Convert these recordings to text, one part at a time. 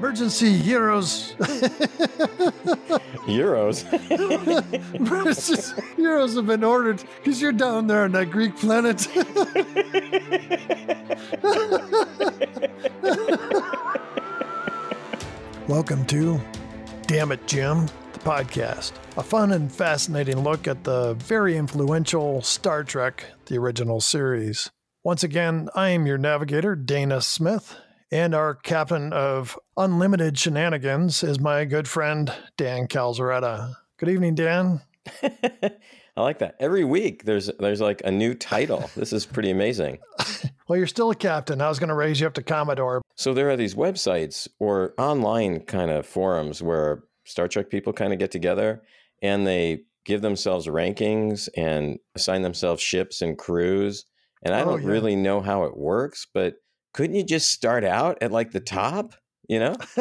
Emergency heroes. Euros. Emergency heroes have been ordered because you're down there on that Greek planet. Welcome to Damn It, Jim, the podcast. A fun and fascinating look at the very influential Star Trek, the original series. Once again, I am your navigator, Dana Smith, and our captain of unlimited shenanigans is my good friend, Dan Calzaretta. Good evening, Dan. I like that. Every week there's there's like a new title. This is pretty amazing. Well, you're still a captain. I was going to raise you up to Commodore. So there are these websites or online kind of forums where Star Trek people kind of get together and they give themselves rankings and assign themselves ships and crews. And I Oh, don't yeah. really know how it works, but couldn't you just start out at like the top? You know?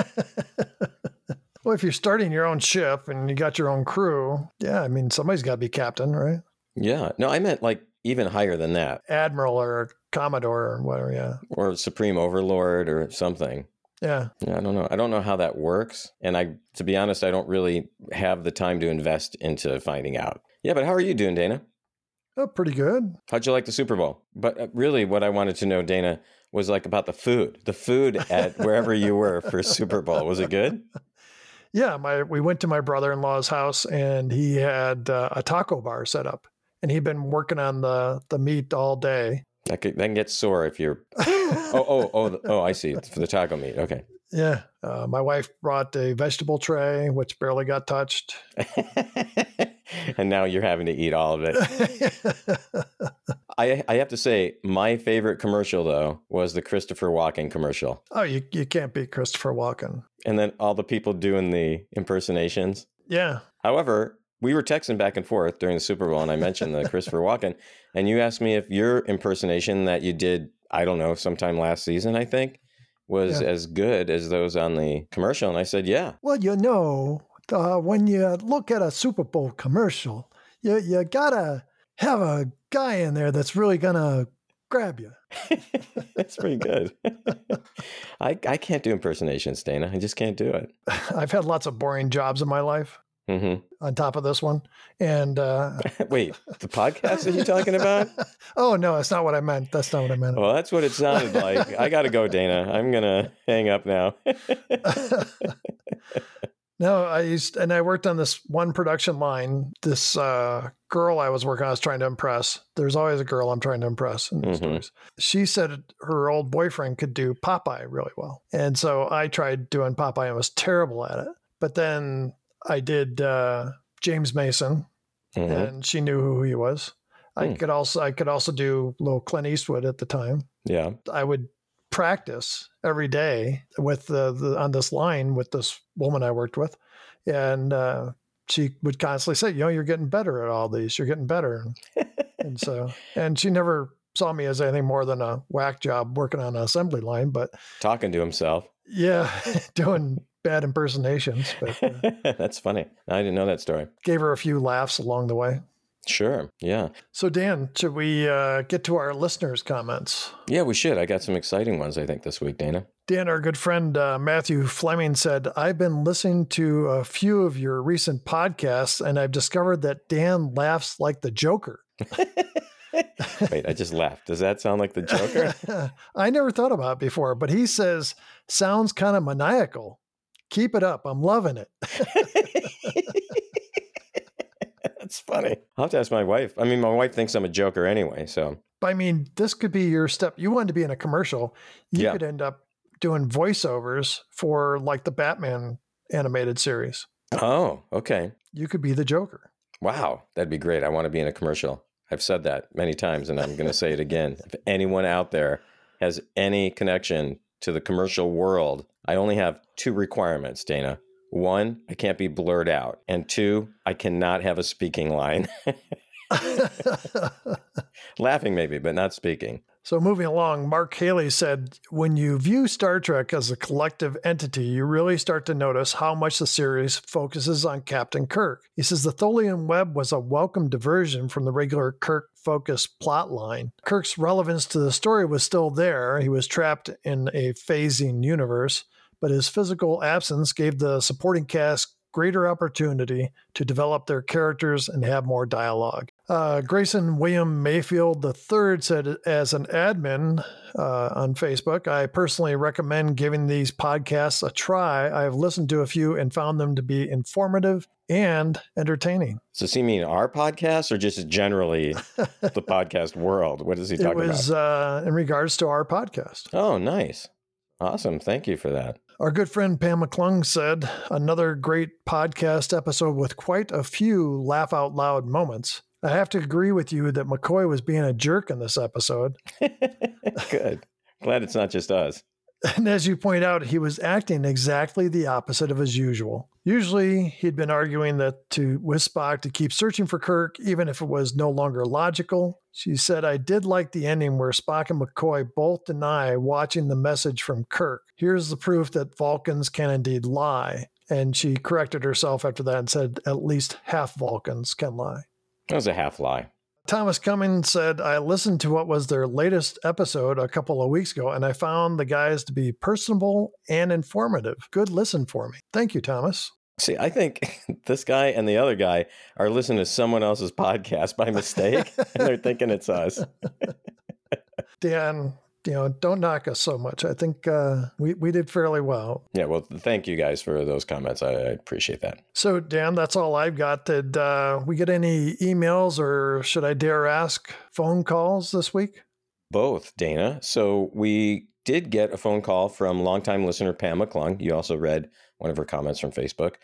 well, if you're starting your own ship and you got your own crew, yeah, I mean, somebody's got to be captain, right? Yeah. No, I meant like even higher than that, Admiral or Commodore or whatever. Yeah. or Supreme Overlord or something. Yeah. Yeah, I don't know. I don't know how that works, and I, to be honest, I don't really have the time to invest into finding out. Yeah, but how are you doing, Dana? Oh, pretty good. How'd you like the Super Bowl? But uh, really, what I wanted to know, Dana, was like about the food. The food at wherever you were for Super Bowl was it good? Yeah, my we went to my brother-in-law's house and he had uh, a taco bar set up, and he'd been working on the the meat all day. That could, that can get sore if you're. Oh, oh, oh, oh! I see. For the taco meat. Okay. Yeah, uh, my wife brought a vegetable tray, which barely got touched. and now you're having to eat all of it. I I have to say, my favorite commercial though was the Christopher Walken commercial. oh, you you can't beat Christopher Walken. and then all the people doing the impersonations. Yeah, However, we were texting back and forth during the Super Bowl, and I mentioned the Christopher Walken, and you asked me if your impersonation that you did, I don't know, sometime last season, I think, was Yeah. as good as those on the commercial, and I said, yeah. Well, you know, uh, when you look at a Super Bowl commercial, you you gotta have a guy in there that's really gonna grab you. That's pretty good. I I can't do impersonations, Dana. I just can't do it. I've had lots of boring jobs in my life. Hmm On top of this one, and uh, Wait, the podcast that you're talking about? oh no, that's not what I meant. That's not what I meant. Well, that's what it sounded like. I got to go, Dana. I'm gonna hang up now. No, I used and I worked on this one production line. This uh, girl I was working on, I was trying to impress. There's always a girl I'm trying to impress in these Mhm. stories. She said her old boyfriend could do Popeye really well, and so I tried doing Popeye and was terrible at it. But then I did uh, James Mason, Mhm. and she knew who he was. I Hmm. could also I could also do little Clint Eastwood at the time. Yeah. I would practice every day with the, the on this line with this woman I worked with, and uh, she would constantly say, "You know, you're getting better at all these. You're getting better." and so, and she never saw me as anything more than a whack job working on an assembly line, but Talking to himself. yeah, doing bad impersonations. But uh, That's funny. I didn't know that story. gave her a few laughs along the way. Sure. Yeah. So, Dan, should we uh, get to our listeners' comments? Yeah, we should. I got some exciting ones, I think, this week, Dana. Dan, our good friend uh, Matthew Fleming said, I've been listening to a few of your recent podcasts and I've discovered that Dan laughs like the Joker. Wait, I just laughed. Does that sound like the Joker? I never thought about it before, but he says, sounds kind of maniacal. Keep it up. I'm loving it. That's funny. I'll have to ask my wife. I mean, my wife thinks I'm a Joker anyway. So, But I mean, this could be your step. You wanted to be in a commercial, you Yeah. could end up doing voiceovers for like the Batman animated series. oh, okay. You could be the Joker. Wow. That'd be great. I want to be in a commercial. I've said that many times and I'm going to say it again. If anyone out there has any connection to the commercial world, I only have two requirements, Dana. One, I can't be blurred out. And two, I cannot have a speaking line. Laughing maybe, but not speaking. So moving along, Mark Haley said, when you view Star Trek as a collective entity, you really start to notice how much the series focuses on Captain Kirk. He says the Tholian web was a welcome diversion from the regular Kirk focused plot line. Kirk's relevance to the story was still there. He was trapped in a phasing universe, but his physical absence gave the supporting cast greater opportunity to develop their characters and have more dialogue. Uh, Grayson William Mayfield III said, as an admin uh, on Facebook, I personally recommend giving these podcasts a try. I've listened to a few and found them to be informative and entertaining. So, does he mean our podcast or just generally the podcast world? What is he talking about? It was uh, in regards to our podcast. Oh, nice. Awesome. Thank you for that. Our good friend Pam McClung said, another great podcast episode with quite a few laugh out loud moments. I have to agree with you that McCoy was being a jerk in this episode. good. Glad it's not just us. And as you point out, he was acting exactly the opposite of his usual. Usually, he'd been arguing that to with Spock to keep searching for Kirk, even if it was no longer logical. She said, "I did like the ending where Spock and McCoy both deny watching the message from Kirk. Here's the proof that Vulcans can indeed lie." And she corrected herself after that and said, "At least half Vulcans can lie." That was a half lie. Thomas Cummings said, I listened to what was their latest episode a couple of weeks ago, and I found the guys to be personable and informative. Good listen for me. Thank you, Thomas. See, I think this guy and the other guy are listening to someone else's podcast by mistake, and they're thinking it's us. Dan, you know, don't knock us so much. I think uh, we we did fairly well. Yeah, well, thank you guys for those comments. I, I appreciate that. So, Dan, that's all I've got. Did uh, we get any emails, or should I dare ask phone calls this week? Both, Dana. So we did get a phone call from longtime listener Pam McClung. You also read one of her comments from Facebook.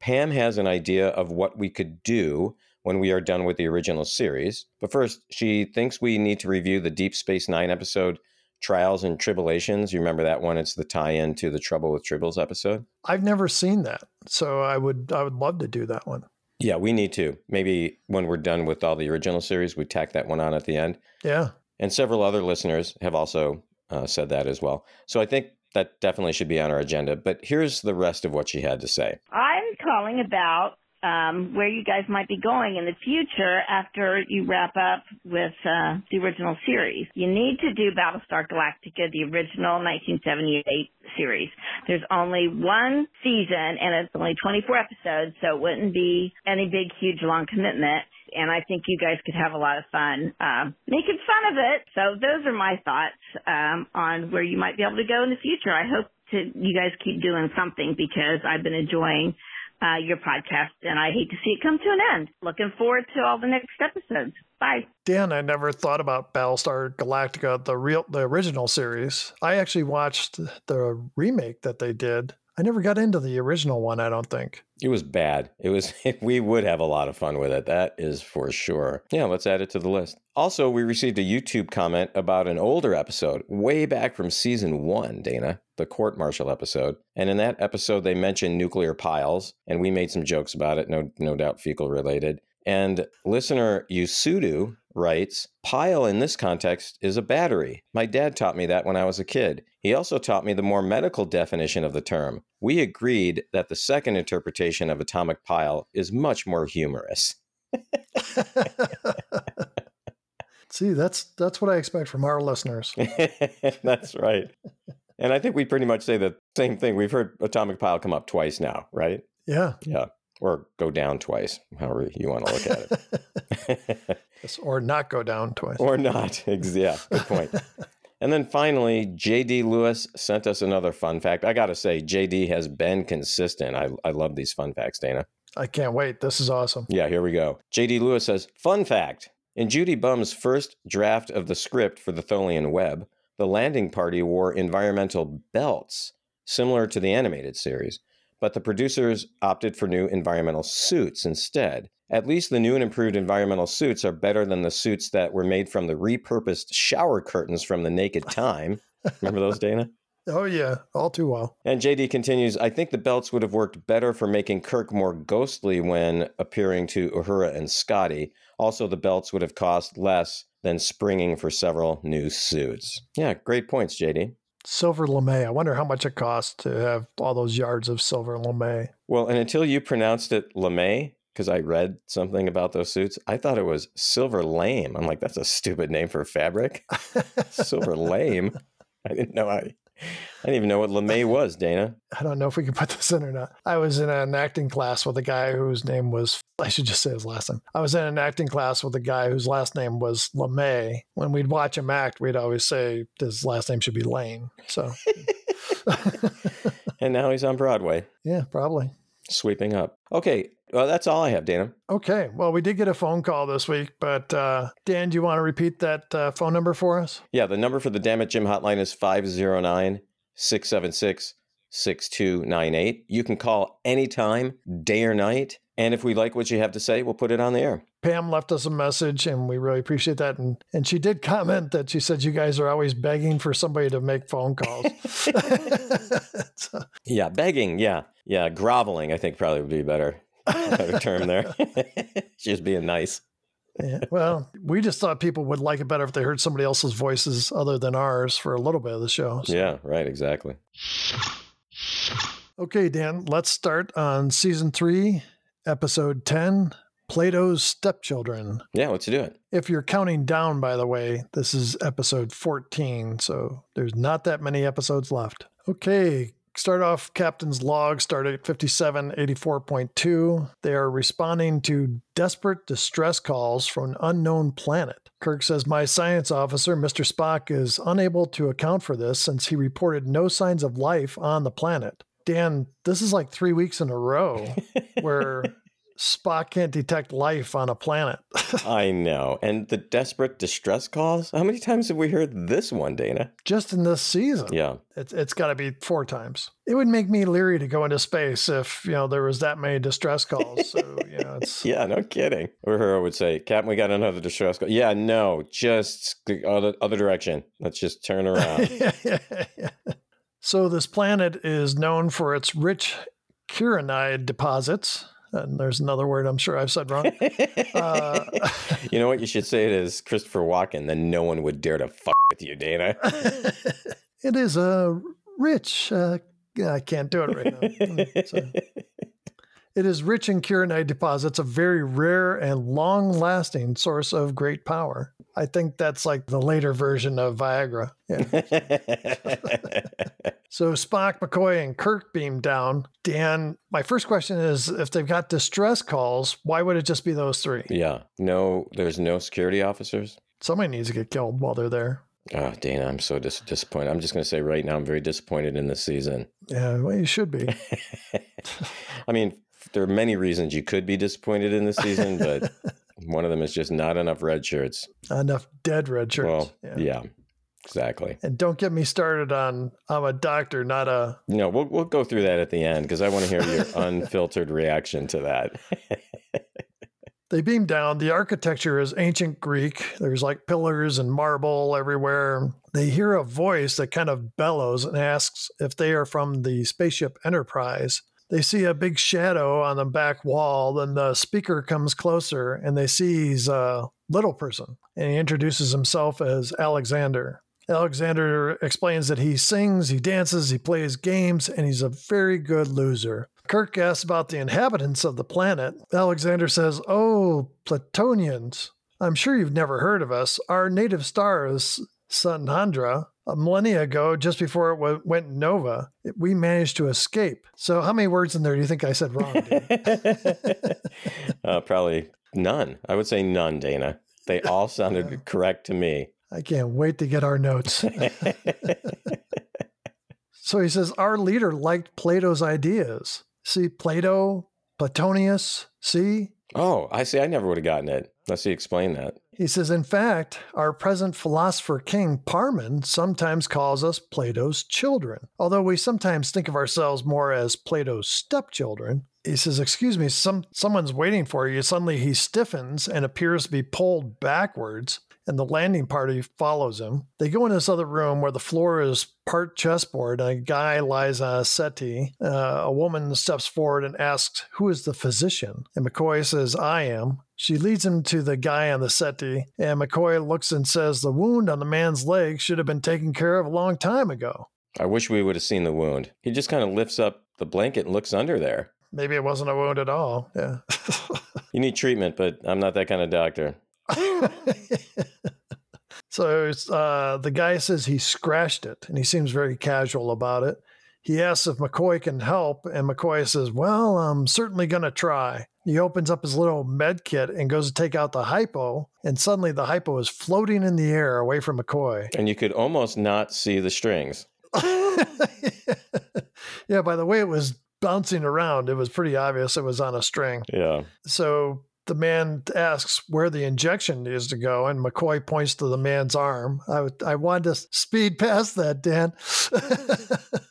Pam has an idea of what we could do when we are done with the original series. But first, she thinks we need to review the Deep Space Nine episode Trials and Tribulations. You remember that one? It's the tie-in to the Trouble with Tribbles episode. I've never seen that, so I would I would love to do that one. Yeah, we need to. Maybe when we're done with all the original series, we tack that one on at the end. Yeah. And several other listeners have also uh, said that as well. So I think that definitely should be on our agenda. But here's the rest of what she had to say. I'm calling about um, where you guys might be going in the future after you wrap up with uh, the original series. You need to do Battlestar Galactica, the original 1978 series. There's only one season and it's only 24 episodes, so it wouldn't be any big, huge, long commitment. And I think you guys could have a lot of fun um, making fun of it. So those are my thoughts um, on where you might be able to go in the future. I hope to you guys keep doing something because I've been enjoying uh, your podcast, and I hate to see it come to an end. Looking forward to all the next episodes. Bye. Dan, I never thought about Battlestar Galactica, the real, the original series. I actually watched the remake that they did. I never got into the original one. I don't think it was bad. It was. We would have a lot of fun with it. That is for sure. Yeah, let's add it to the list. Also, we received a YouTube comment about an older episode, way back from season one. Dana, the court martial episode, and in that episode they mentioned nuclear piles, and we made some jokes about it. No, no doubt fecal related. And listener Yusudu writes, Pile in this context is a battery. My dad taught me that when I was a kid. He also taught me the more medical definition of the term. We agreed that the second interpretation of atomic pile is much more humorous. See, that's that's what I expect from our listeners. that's right. And I think we pretty much say the same thing. We've heard atomic pile come up twice now, right? Yeah. Yeah or go down twice, however you want to look at it. yes, or not go down twice. Or not. Yeah, good point. and then finally, JD Lewis sent us another fun fact. I got to say, JD has been consistent. I, I love these fun facts, Dana. I can't wait. This is awesome. Yeah, here we go. JD Lewis says, Fun fact. In Judy Burns' first draft of the script for the Tholian Web, the landing party wore environmental belts, similar to the animated series but the producers opted for new environmental suits instead. At least the new and improved environmental suits are better than the suits that were made from the repurposed shower curtains from the Naked Time. Remember those, Dana? Oh, yeah, all too well. And JD continues I think the belts would have worked better for making Kirk more ghostly when appearing to Uhura and Scotty. Also, the belts would have cost less than springing for several new suits. Yeah, great points, JD silver lame. I wonder how much it costs to have all those yards of silver lame. Well, and until you pronounced it lame, because I read something about those suits, I thought it was silver lame. I'm like, that's a stupid name for fabric. silver lame. I didn't know I I didn't even know what LeMay was, Dana. I don't know if we can put this in or not. I was in an acting class with a guy whose name was, I should just say his last name. I was in an acting class with a guy whose last name was LeMay. When we'd watch him act, we'd always say his last name should be Lane. So, And now he's on Broadway, yeah, probably. sweeping up. Okay, well, that's all I have, Dana. Okay. Well, we did get a phone call this week, but uh, Dan, do you want to repeat that uh, phone number for us? Yeah, the number for the Damn It Jim hotline is 509 676 6298. You can call anytime, day or night. And if we like what you have to say, we'll put it on the air. Pam left us a message, and we really appreciate that. And and she did comment that she said you guys are always begging for somebody to make phone calls. So, Yeah, begging. Yeah. Yeah. Groveling, I think probably would be a better, better term there. She's being nice. yeah, well, we just thought people would like it better if they heard somebody else's voices other than ours for a little bit of the show. So- Yeah, right. Exactly. Okay, Dan, let's start on season three, episode 10 Plato's Stepchildren. Yeah, let's do it. If you're counting down, by the way, this is episode 14, so there's not that many episodes left. Okay, start off Captain's log, start at 5784.2. They are responding to desperate distress calls from an unknown planet. Kirk says, My science officer, Mr. Spock, is unable to account for this since he reported no signs of life on the planet. Dan, this is like three weeks in a row where Spock can't detect life on a planet. I know. And the desperate distress calls? How many times have we heard this one, Dana? Just in this season. Yeah. It's, it's got to be four times. It would make me leery to go into space if, you know, there was that many distress calls. So, you know, it's. Yeah, no kidding. Uhura would say, Captain, we got another distress call. Yeah, no, just the other, other direction. Let's just turn around. yeah, yeah, yeah. So this planet is known for its rich kieranite deposits. And there's another word I'm sure I've said wrong. Uh, you know what? You should say it is Christopher Walken. Then no one would dare to fuck with you, Dana. it is a rich. Uh, I can't do it right now. It is rich in kieranite deposits, a very rare and long lasting source of great power. I think that's like the later version of Viagra. Yeah. So Spock, McCoy, and Kirk beam down. Dan, my first question is if they've got distress calls, why would it just be those three? yeah. No, there's no security officers. Somebody needs to get killed while they're there. Oh, Dana, I'm so dis- disappointed. I'm just going to say right now, I'm very disappointed in this season. Yeah, well, you should be. I mean, there are many reasons you could be disappointed in this season, but one of them is just not enough red shirts. Enough dead red shirts. Well, yeah. yeah, exactly. And don't get me started on I'm a doctor, not a No, we'll we'll go through that at the end because I want to hear your unfiltered reaction to that. They beam down. The architecture is ancient Greek. There's like pillars and marble everywhere. They hear a voice that kind of bellows and asks if they are from the spaceship Enterprise. They see a big shadow on the back wall. Then the speaker comes closer and they see he's a little person. And he introduces himself as Alexander. Alexander explains that he sings, he dances, he plays games, and he's a very good loser. Kirk asks about the inhabitants of the planet. Alexander says, Oh, Platonians. I'm sure you've never heard of us. Our native star is Sanhandra. A millennia ago, just before it w- went nova, it- we managed to escape. So, how many words in there do you think I said wrong? Uh, probably none. I would say none, Dana. They all sounded correct to me. I can't wait to get our notes. so he says, Our leader liked Plato's ideas. See, Plato, Platonius, see? oh, I see. I never would have gotten it. Let's see. Explain that. He says, In fact, our present philosopher king, Parmen, sometimes calls us Plato's children, although we sometimes think of ourselves more as Plato's stepchildren. He says, Excuse me, some, someone's waiting for you. Suddenly he stiffens and appears to be pulled backwards, and the landing party follows him. They go in this other room where the floor is part chessboard, and a guy lies on a settee. Uh, a woman steps forward and asks, Who is the physician? And McCoy says, I am. She leads him to the guy on the settee, and McCoy looks and says, The wound on the man's leg should have been taken care of a long time ago. I wish we would have seen the wound. He just kind of lifts up the blanket and looks under there. Maybe it wasn't a wound at all. Yeah. You need treatment, but I'm not that kind of doctor. So uh, the guy says he scratched it, and he seems very casual about it. He asks if McCoy can help, and McCoy says, Well, I'm certainly going to try. He opens up his little med kit and goes to take out the hypo, and suddenly the hypo is floating in the air away from McCoy. And you could almost not see the strings. yeah, by the way it was bouncing around, it was pretty obvious it was on a string. Yeah. So the man asks where the injection is to go, and McCoy points to the man's arm. I, I wanted to speed past that, Dan.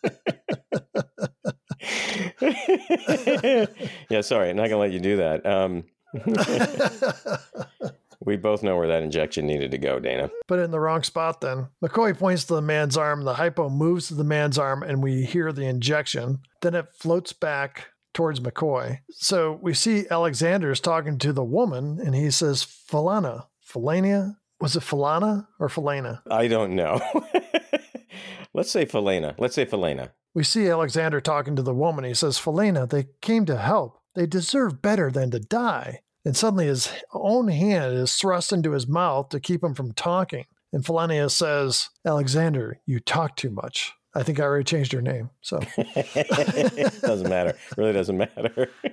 yeah, sorry, I'm not gonna let you do that. Um, we both know where that injection needed to go, Dana. Put it in the wrong spot then. McCoy points to the man's arm, the hypo moves to the man's arm, and we hear the injection. Then it floats back towards McCoy. So we see Alexander's talking to the woman, and he says, Falana. Falania? Was it Falana or Falana? I don't know. Let's say Falana. Let's say Falana. We see Alexander talking to the woman. He says, Falana, they came to help. They deserve better than to die. And suddenly his own hand is thrust into his mouth to keep him from talking. And Falania says, Alexander, you talk too much. I think I already changed her name. So doesn't matter. Really doesn't matter.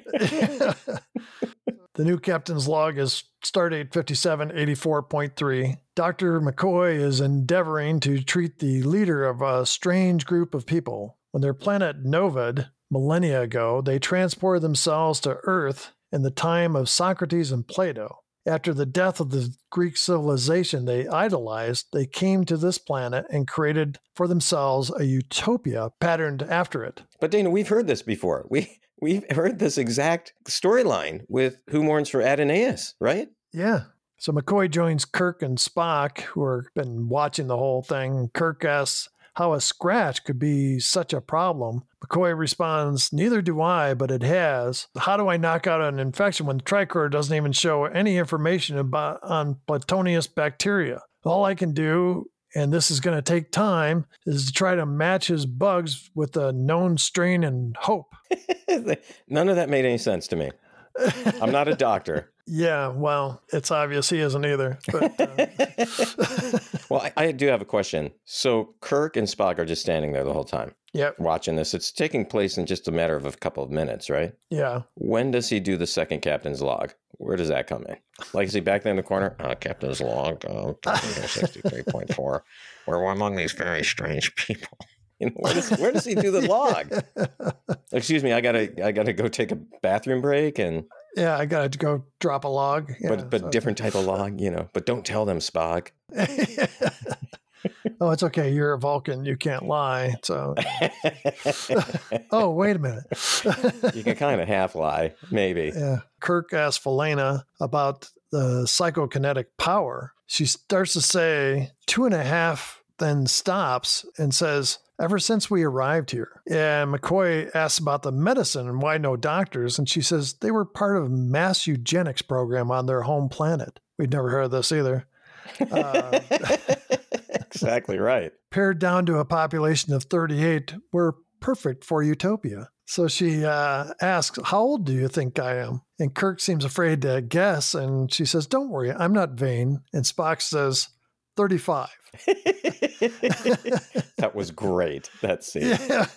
the new captain's log is stardate 5784.3. Dr. McCoy is endeavoring to treat the leader of a strange group of people. When their planet Novad, millennia ago, they transported themselves to Earth in the time of Socrates and Plato. After the death of the Greek civilization they idolized, they came to this planet and created for themselves a utopia patterned after it. But Dana, we've heard this before. We we've heard this exact storyline with Who Mourns for Adonais, right? Yeah. So McCoy joins Kirk and Spock, who have been watching the whole thing. Kirk asks how a scratch could be such a problem. McCoy responds, Neither do I, but it has. How do I knock out an infection when the tricorder doesn't even show any information about on Platonius bacteria? All I can do, and this is going to take time, is to try to match his bugs with a known strain and hope. None of that made any sense to me. I'm not a doctor. Yeah, well, it's obvious he isn't either. But, uh... well, I, I, do have a question. So Kirk and Spock are just standing there the whole time. Yep. Watching this. It's taking place in just a matter of a couple of minutes, right? Yeah. When does he do the second captain's log? Where does that come in? Like, is he back there in the corner? Uh, captain's log, uh, 63.4. We're among these very strange people. You know, where does where does he do the log? Excuse me, I gotta I gotta go take a bathroom break and yeah, I got to go drop a log. Yeah, but but so. different type of log, you know. But don't tell them, Spock. oh, it's okay. You're a Vulcan. You can't lie. So. oh, wait a minute. you can kind of half lie, maybe. Yeah. Kirk asks Falana about the psychokinetic power. She starts to say two and a half, then stops and says, ever since we arrived here. And McCoy asks about the medicine and why no doctors. And she says they were part of a mass eugenics program on their home planet. We'd never heard of this either. Uh, exactly right. Pared down to a population of 38, we're perfect for utopia. So she uh, asks, How old do you think I am? And Kirk seems afraid to guess. And she says, Don't worry, I'm not vain. And Spock says, 35. that was great, that scene. Yeah.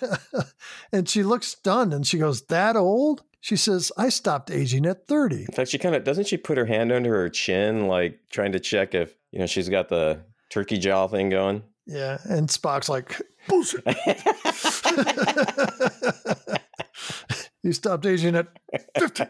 And she looks stunned and she goes, That old? She says, I stopped aging at 30. In fact, she kind of doesn't she put her hand under her chin, like trying to check if, you know, she's got the turkey jaw thing going? Yeah. And Spock's like, you stopped aging at 50.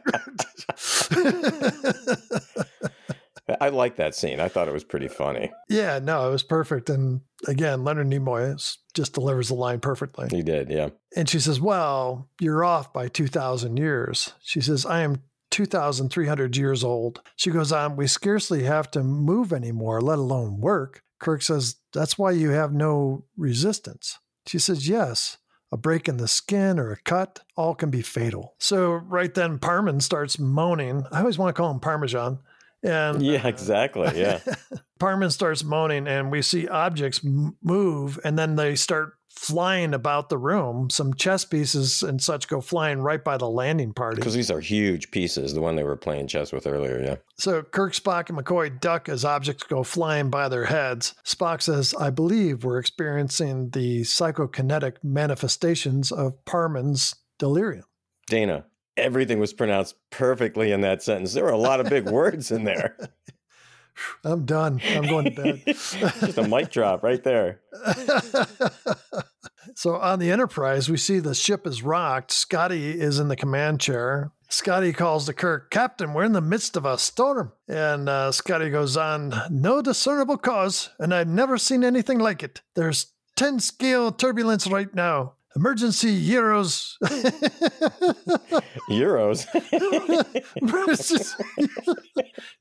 I like that scene. I thought it was pretty funny. Yeah, no, it was perfect. And again, Leonard Nimoy just delivers the line perfectly. He did, yeah. And she says, Well, you're off by 2,000 years. She says, I am 2,300 years old. She goes on, We scarcely have to move anymore, let alone work. Kirk says, That's why you have no resistance. She says, Yes. A break in the skin or a cut, all can be fatal. So, right then, Parmen starts moaning. I always want to call him Parmesan. And yeah, exactly. Yeah. Parmen starts moaning, and we see objects move, and then they start flying about the room. Some chess pieces and such go flying right by the landing party. Because these are huge pieces, the one they were playing chess with earlier, yeah. So Kirk, Spock, and McCoy duck as objects go flying by their heads. Spock says, I believe we're experiencing the psychokinetic manifestations of Parmen's delirium. Dana, everything was pronounced perfectly in that sentence. There were a lot of big words in there. I'm done. I'm going to bed. Just a mic drop right there. so on the Enterprise, we see the ship is rocked. Scotty is in the command chair. Scotty calls to Kirk, Captain, we're in the midst of a storm. And uh, Scotty goes on, No discernible cause, and I've never seen anything like it. There's 10 scale turbulence right now. Emergency Euros. Euros.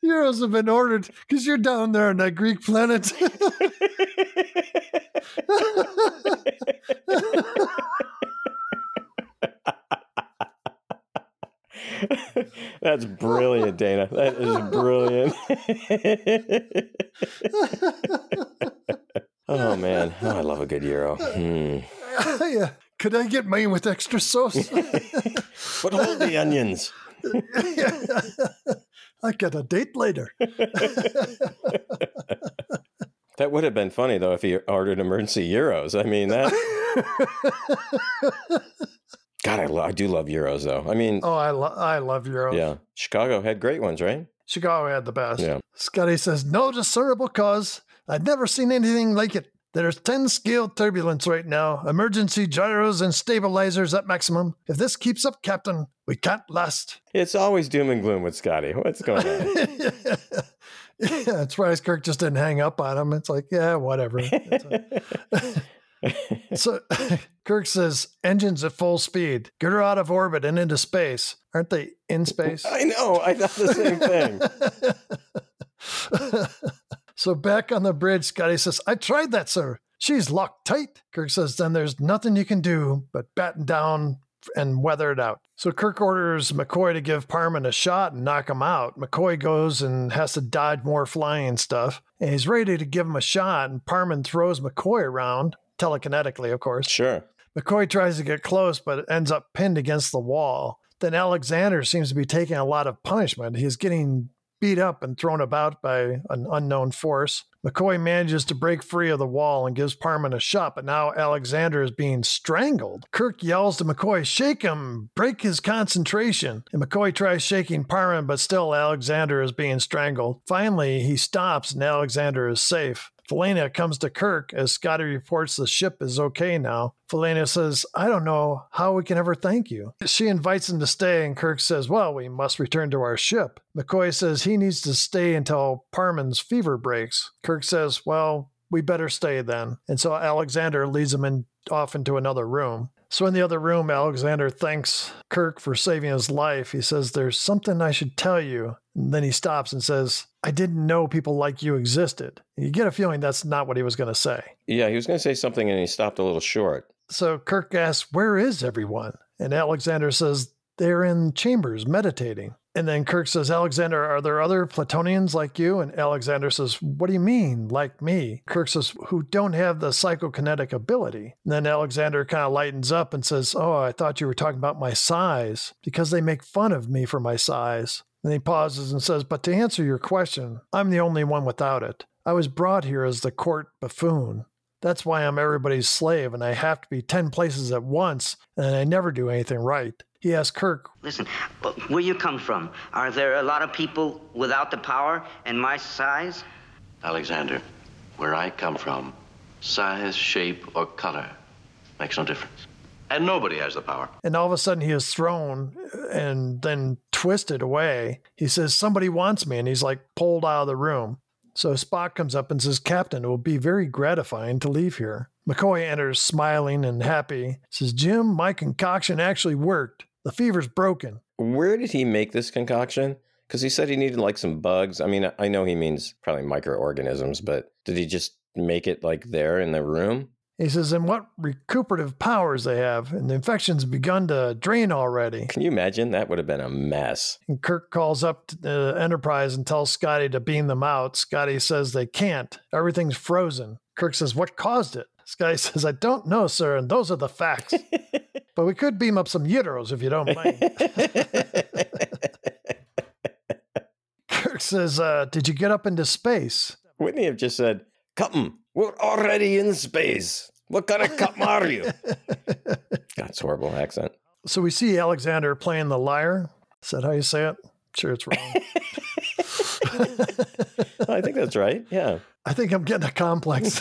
Euros have been ordered because you're down there on that Greek planet. That's brilliant, Dana. That is brilliant. oh man, oh, I love a good euro. Hmm. yeah. Could I get mine with extra sauce? but hold the onions. I get a date later. that would have been funny though if he ordered emergency euros. I mean that. God, I, lo- I do love euros though. I mean, oh, I lo- I love euros. Yeah, Chicago had great ones, right? Chicago had the best. Yeah. Scotty says no discernible cause. I've never seen anything like it. There's 10 scale turbulence right now. Emergency gyros and stabilizers at maximum. If this keeps up, Captain, we can't last. It's always doom and gloom with Scotty. What's going on? yeah, that's why Kirk just didn't hang up on him. It's like, yeah, whatever. so Kirk says, engines at full speed. Get her out of orbit and into space. Aren't they in space? I know. I thought the same thing. So back on the bridge, Scotty says, I tried that, sir. She's locked tight. Kirk says, then there's nothing you can do but batten down and weather it out. So Kirk orders McCoy to give Parmen a shot and knock him out. McCoy goes and has to dodge more flying stuff. And he's ready to give him a shot, and Parmen throws McCoy around, telekinetically, of course. Sure. McCoy tries to get close, but ends up pinned against the wall. Then Alexander seems to be taking a lot of punishment. He's getting beat up and thrown about by an unknown force. McCoy manages to break free of the wall and gives Parmen a shot, but now Alexander is being strangled. Kirk yells to McCoy, Shake him! Break his concentration! And McCoy tries shaking Parmen, but still Alexander is being strangled. Finally, he stops and Alexander is safe. Felina comes to Kirk as Scotty reports the ship is okay now. Felina says, I don't know how we can ever thank you. She invites him to stay, and Kirk says, Well, we must return to our ship. McCoy says he needs to stay until Parmen's fever breaks. Kirk says, Well, we better stay then. And so Alexander leads him in, off into another room. So in the other room, Alexander thanks Kirk for saving his life. He says, There's something I should tell you. And then he stops and says, I didn't know people like you existed. You get a feeling that's not what he was going to say. Yeah, he was going to say something and he stopped a little short. So Kirk asks, Where is everyone? And Alexander says, They're in chambers meditating. And then Kirk says, Alexander, are there other Platonians like you? And Alexander says, What do you mean, like me? Kirk says, Who don't have the psychokinetic ability. And then Alexander kind of lightens up and says, Oh, I thought you were talking about my size because they make fun of me for my size. And he pauses and says, But to answer your question, I'm the only one without it. I was brought here as the court buffoon. That's why I'm everybody's slave and I have to be 10 places at once and I never do anything right. He asked Kirk, Listen, where you come from, are there a lot of people without the power and my size? Alexander, where I come from, size, shape, or color makes no difference. And nobody has the power. And all of a sudden he is thrown and then twisted away. He says, Somebody wants me. And he's like pulled out of the room. So Spock comes up and says, Captain, it will be very gratifying to leave here. McCoy enters smiling and happy. Says, Jim, my concoction actually worked. The fever's broken. Where did he make this concoction? Because he said he needed like some bugs. I mean, I know he means probably microorganisms, but did he just make it like there in the room? He says, and what recuperative powers they have, and the infection's begun to drain already. Can you imagine? That would have been a mess. And Kirk calls up the uh, Enterprise and tells Scotty to beam them out. Scotty says they can't. Everything's frozen. Kirk says, What caused it? Scotty says, I don't know, sir, and those are the facts. but we could beam up some uteros if you don't mind. Kirk says, uh, Did you get up into space? Wouldn't he have just said, Captain, we're already in space. What kind of captain are you? That's horrible accent. So we see Alexander playing the lyre. Is that how you say it? Sure, it's wrong. I think that's right. Yeah. I think I'm getting a complex.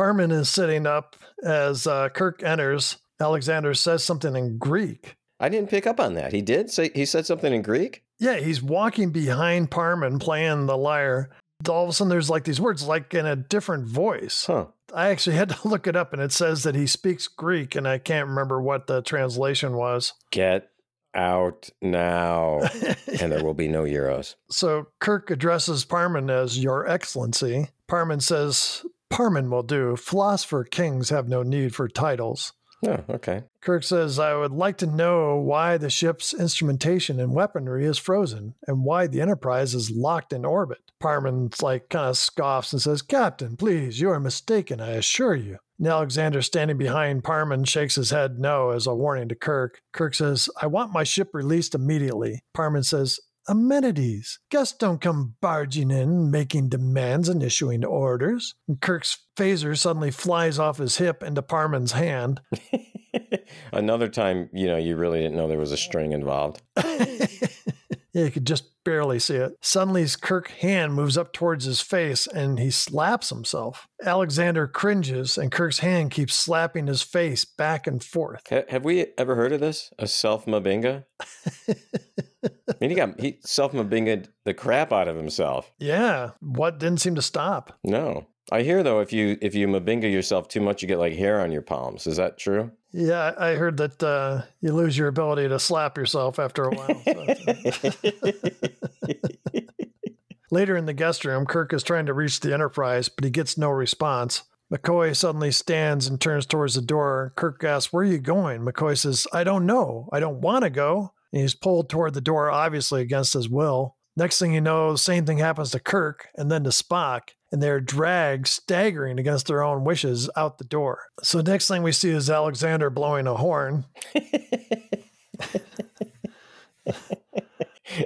Parmen is sitting up as uh, Kirk enters. Alexander says something in Greek. I didn't pick up on that. He did say he said something in Greek. Yeah, he's walking behind Parmen playing the lyre. All of a sudden, there's like these words, like in a different voice. Huh. I actually had to look it up, and it says that he speaks Greek, and I can't remember what the translation was. Get out now, and there will be no euros. So Kirk addresses Parmen as Your Excellency. Parmen says, Parmen will do. Philosopher kings have no need for titles. Oh, okay. Kirk says, I would like to know why the ship's instrumentation and weaponry is frozen and why the Enterprise is locked in orbit. Parmen's like kind of scoffs and says, Captain, please, you are mistaken, I assure you. And Alexander, standing behind Parmen, shakes his head no as a warning to Kirk. Kirk says, I want my ship released immediately. Parmen says, amenities. Guests don't come barging in, making demands and issuing orders. And Kirk's phaser suddenly flies off his hip into Parmen's hand. Another time, you know, you really didn't know there was a string involved. Yeah, you could just barely see it. Suddenly, his Kirk hand moves up towards his face and he slaps himself. Alexander cringes, and Kirk's hand keeps slapping his face back and forth. Ha- have we ever heard of this? A self mabinga? I mean, he got he self mabinga'd the crap out of himself. Yeah, what didn't seem to stop? No, I hear though if you if you mabinga yourself too much, you get like hair on your palms. Is that true? Yeah, I heard that uh, you lose your ability to slap yourself after a while. So. Later in the guest room, Kirk is trying to reach the Enterprise, but he gets no response. McCoy suddenly stands and turns towards the door. Kirk asks, Where are you going? McCoy says, I don't know. I don't want to go. And he's pulled toward the door, obviously against his will. Next thing you know, the same thing happens to Kirk and then to Spock, and they're dragged, staggering against their own wishes, out the door. So, next thing we see is Alexander blowing a horn.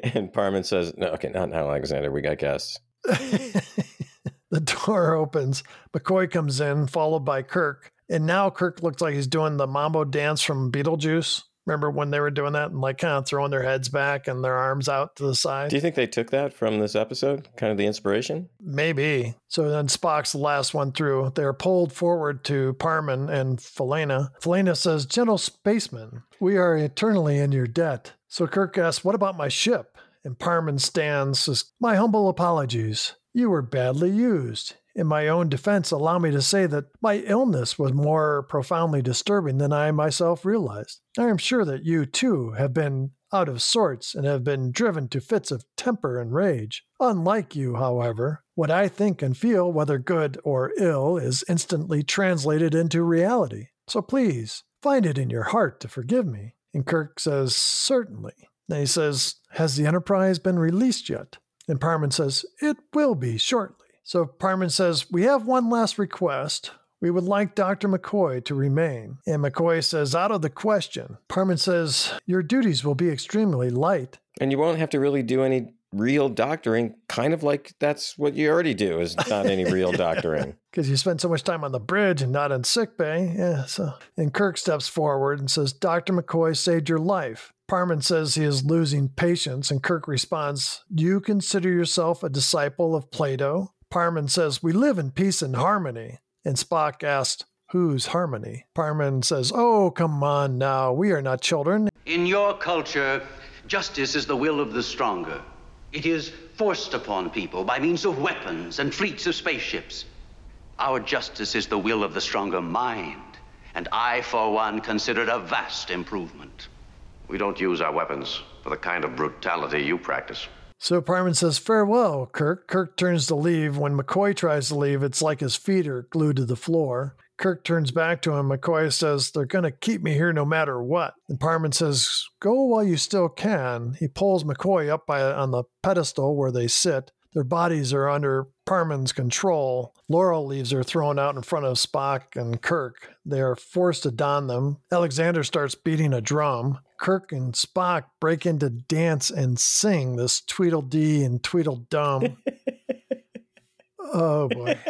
and Parmen says, "No, okay, not now, Alexander. We got guests." the door opens. McCoy comes in, followed by Kirk. And now Kirk looks like he's doing the mambo dance from Beetlejuice. Remember when they were doing that and like kind of throwing their heads back and their arms out to the side? Do you think they took that from this episode? Kind of the inspiration? Maybe. So then Spock's the last one through. They're pulled forward to Parmen and Felena. Felena says, Gentle spaceman, we are eternally in your debt. So Kirk asks, What about my ship? And Parmen stands, says, My humble apologies. You were badly used. In my own defense, allow me to say that my illness was more profoundly disturbing than I myself realized. I am sure that you, too, have been out of sorts and have been driven to fits of temper and rage. Unlike you, however, what I think and feel, whether good or ill, is instantly translated into reality. So please, find it in your heart to forgive me. And Kirk says, Certainly. Then he says, Has the Enterprise been released yet? And Parmen says, It will be shortly. So Parmen says, We have one last request. We would like Dr. McCoy to remain. And McCoy says, Out of the question. Parmen says, Your duties will be extremely light. And you won't have to really do any real doctoring, kind of like that's what you already do, is not any real doctoring. Because you spend so much time on the bridge and not in sick bay. Yeah, so. And Kirk steps forward and says, Dr. McCoy saved your life. Parmen says he is losing patience, and Kirk responds, Do you consider yourself a disciple of Plato? Parmen says, We live in peace and harmony. And Spock asked, Who's harmony? Parmen says, Oh, come on now. We are not children. In your culture, justice is the will of the stronger. It is forced upon people by means of weapons and fleets of spaceships. Our justice is the will of the stronger mind. And I, for one, consider it a vast improvement. We don't use our weapons for the kind of brutality you practice. So Parmen says, Farewell, Kirk. Kirk turns to leave. When McCoy tries to leave, it's like his feet are glued to the floor. Kirk turns back to him. McCoy says, They're going to keep me here no matter what. And Parmen says, Go while you still can. He pulls McCoy up by, on the pedestal where they sit. Their bodies are under Parmen's control. Laurel leaves are thrown out in front of Spock and Kirk. They are forced to don them. Alexander starts beating a drum. Kirk and Spock break into dance and sing this Tweedledee and Tweedledum. oh boy.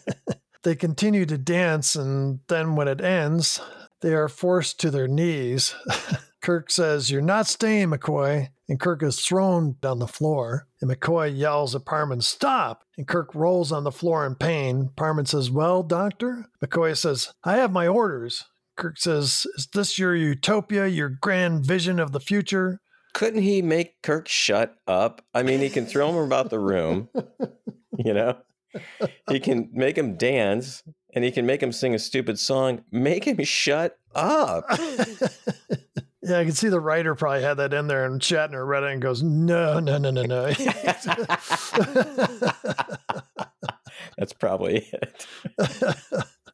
they continue to dance, and then when it ends, they are forced to their knees. Kirk says, You're not staying, McCoy. And Kirk is thrown down the floor. And McCoy yells at Parmen, Stop! And Kirk rolls on the floor in pain. Parmen says, Well, doctor? McCoy says, I have my orders. Kirk says, Is this your utopia, your grand vision of the future? Couldn't he make Kirk shut up? I mean, he can throw him about the room, you know? He can make him dance and he can make him sing a stupid song. Make him shut up. Yeah, I can see the writer probably had that in there, and Shatner read it and goes, "No, no, no, no, no." That's probably it.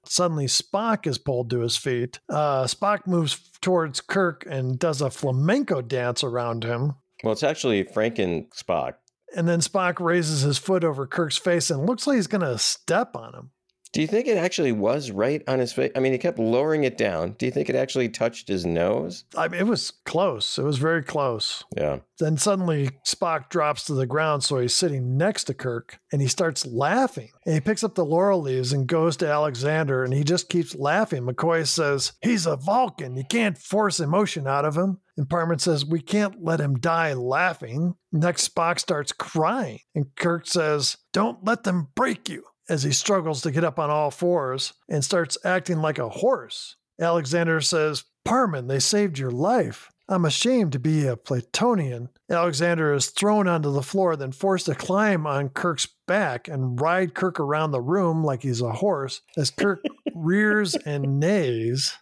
Suddenly, Spock is pulled to his feet. Uh, Spock moves towards Kirk and does a flamenco dance around him. Well, it's actually Franken Spock. And then Spock raises his foot over Kirk's face and looks like he's going to step on him. Do you think it actually was right on his face? I mean, he kept lowering it down. Do you think it actually touched his nose? I mean, it was close. It was very close. Yeah. Then suddenly Spock drops to the ground, so he's sitting next to Kirk and he starts laughing. And he picks up the laurel leaves and goes to Alexander and he just keeps laughing. McCoy says, He's a Vulcan. You can't force emotion out of him. And Parmen says, We can't let him die laughing. Next, Spock starts crying. And Kirk says, Don't let them break you as he struggles to get up on all fours and starts acting like a horse. Alexander says, Parmen, they saved your life. I'm ashamed to be a Platonian. Alexander is thrown onto the floor, then forced to climb on Kirk's back and ride Kirk around the room like he's a horse as Kirk rears and neighs.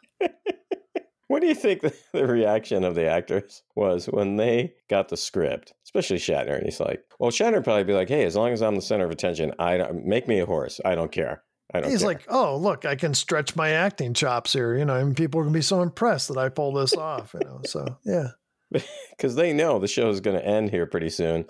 What do you think the, reaction of the actors was when they got the script, especially Shatner? And he's like, "Well, Shatner probably be like, hey, as long as I'm the center of attention, I don't, make me a horse. I don't care. I don't." He's care." like, oh, look, I can stretch my acting chops here, you know, and people are going to be so impressed that I pull this off, you know. So, yeah. because they know the show is going to end here pretty soon,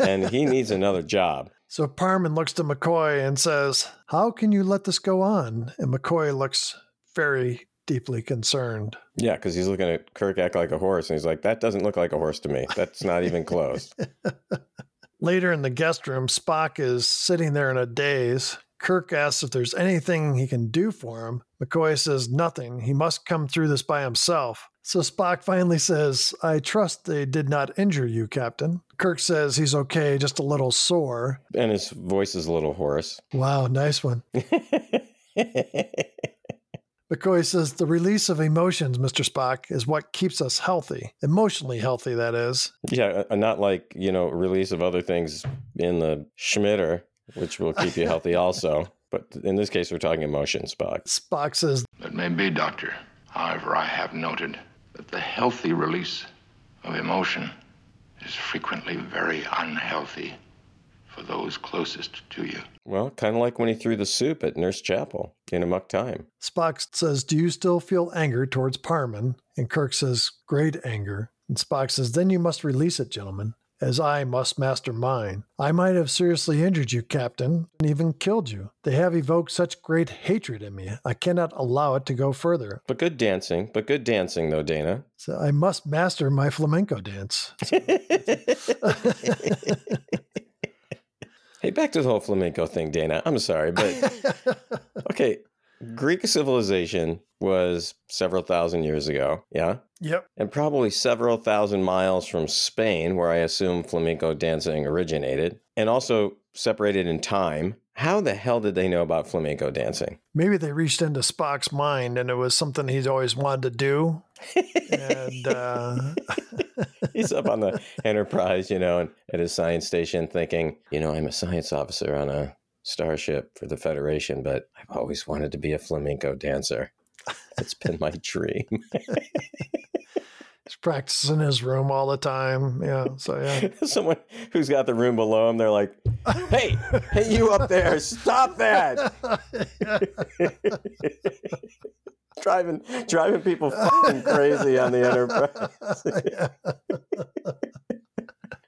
and he needs another job. So Parmen looks to McCoy and says, How can you let this go on? And McCoy looks very deeply concerned. Yeah, because he's looking at Kirk act like a horse, and he's like, "That doesn't look like a horse to me. That's not even close." Later in the guest room, Spock is sitting there in a daze. Kirk asks if there's anything he can do for him. McCoy says nothing. He must come through this by himself. So Spock finally says, I trust they did not injure you, Captain. Kirk says he's okay, just a little sore. and his voice is a little hoarse. Wow, nice one. McCoy says the release of emotions, Mr. Spock, is what keeps us healthy. Emotionally healthy, that is. yeah, uh, not like you know release of other things in the Schmitter, which will keep you healthy also. But in this case, we're talking emotion, Spock. Spock says, That may be, Doctor. However, I have noted that the healthy release of emotion is frequently very unhealthy for those closest to you. Well, kind of like when he threw the soup at Nurse Chapel in Amok Time. Spock says, Do you still feel anger towards Parmen? And Kirk says, Great anger. And Spock says, Then you must release it, gentlemen, as I must master mine. I might have seriously injured you, Captain, and even killed you. They have evoked such great hatred in me. I cannot allow it to go further. But good dancing. But good dancing, though, Dana. So I must master my flamenco dance. Hey, back to the whole flamenco thing, Dana. I'm sorry, but okay. Greek civilization was several thousand years ago. Yeah. yep. And probably several thousand miles from Spain, where I assume flamenco dancing originated, and also separated in time. How the hell did they know about flamenco dancing? Maybe they reached into Spock's mind and it was something he's always wanted to do. And uh, He's up on the Enterprise, you know, and at his science station thinking, you know, I'm a science officer on a starship for the Federation, but I've always wanted to be a flamenco dancer. It's been my dream. he's practicing his room all the time. Yeah. So, yeah. Someone who's got the room below him, they're like, hey, hey, you up there, stop that. driving driving people fucking crazy on the Enterprise.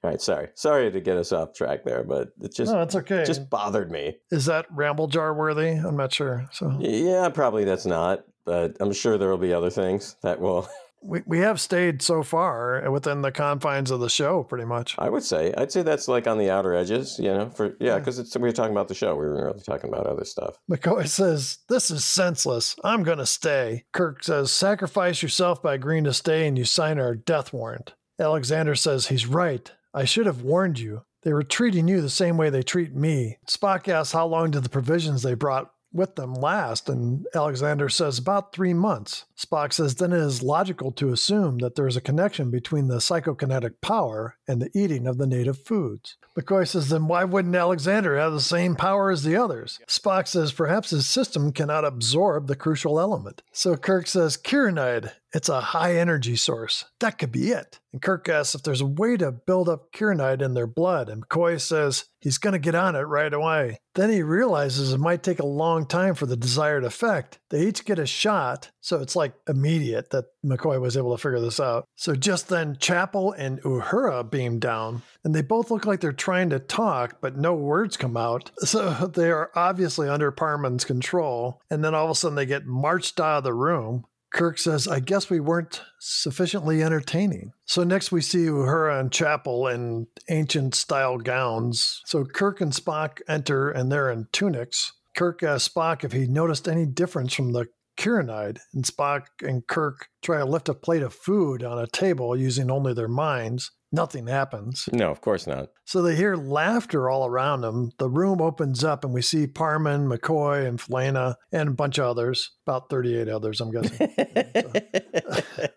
All right, sorry, sorry to get us off track there, but it just No, it's okay. just bothered me. Is that ramble jar worthy? I'm not sure. So Yeah, probably that's not, but I'm sure there will be other things that will. We, we have stayed so far within the confines of the show, pretty much. I would say, I'd say that's like on the outer edges, you know. For yeah, because it's we were talking about the show. We weren't really talking about other stuff. McCoy says, This is senseless. I'm going to stay. Kirk says, Sacrifice yourself by agreeing to stay and you sign our death warrant. Alexander says, He's right. I should have warned you. They were treating you the same way they treat me. Spock asks how long did the provisions they brought with them last, and Alexander says about three months. Spock says then it is logical to assume that there is a connection between the psychokinetic power and the eating of the native foods. McCoy says then why wouldn't Alexander have the same power as the others? Spock says perhaps his system cannot absorb the crucial element. So Kirk says kironide, it's a high energy source. That could be it. And Kirk asks if there's a way to build up kironide in their blood, and McCoy says he's going to get on it right away. Then he realizes it might take a long time for the desired effect. They each get a shot, so it's like immediate that McCoy was able to figure this out. So just then, Chapel and Uhura beam down, and they both look like they're trying to talk, but no words come out. So they are obviously under Parmen's control. And then all of a sudden, they get marched out of the room. Kirk says, I guess we weren't sufficiently entertaining. So next we see Uhura and Chapel in ancient style gowns. So Kirk and Spock enter and they're in tunics. Kirk asks Spock if he noticed any difference from the kironide, and Spock and Kirk try to lift a plate of food on a table using only their minds. Nothing happens. No, of course not. So they hear laughter all around them. The room opens up and we see Parmen, McCoy, and Philana, and a bunch of others. About 38 others, I'm guessing.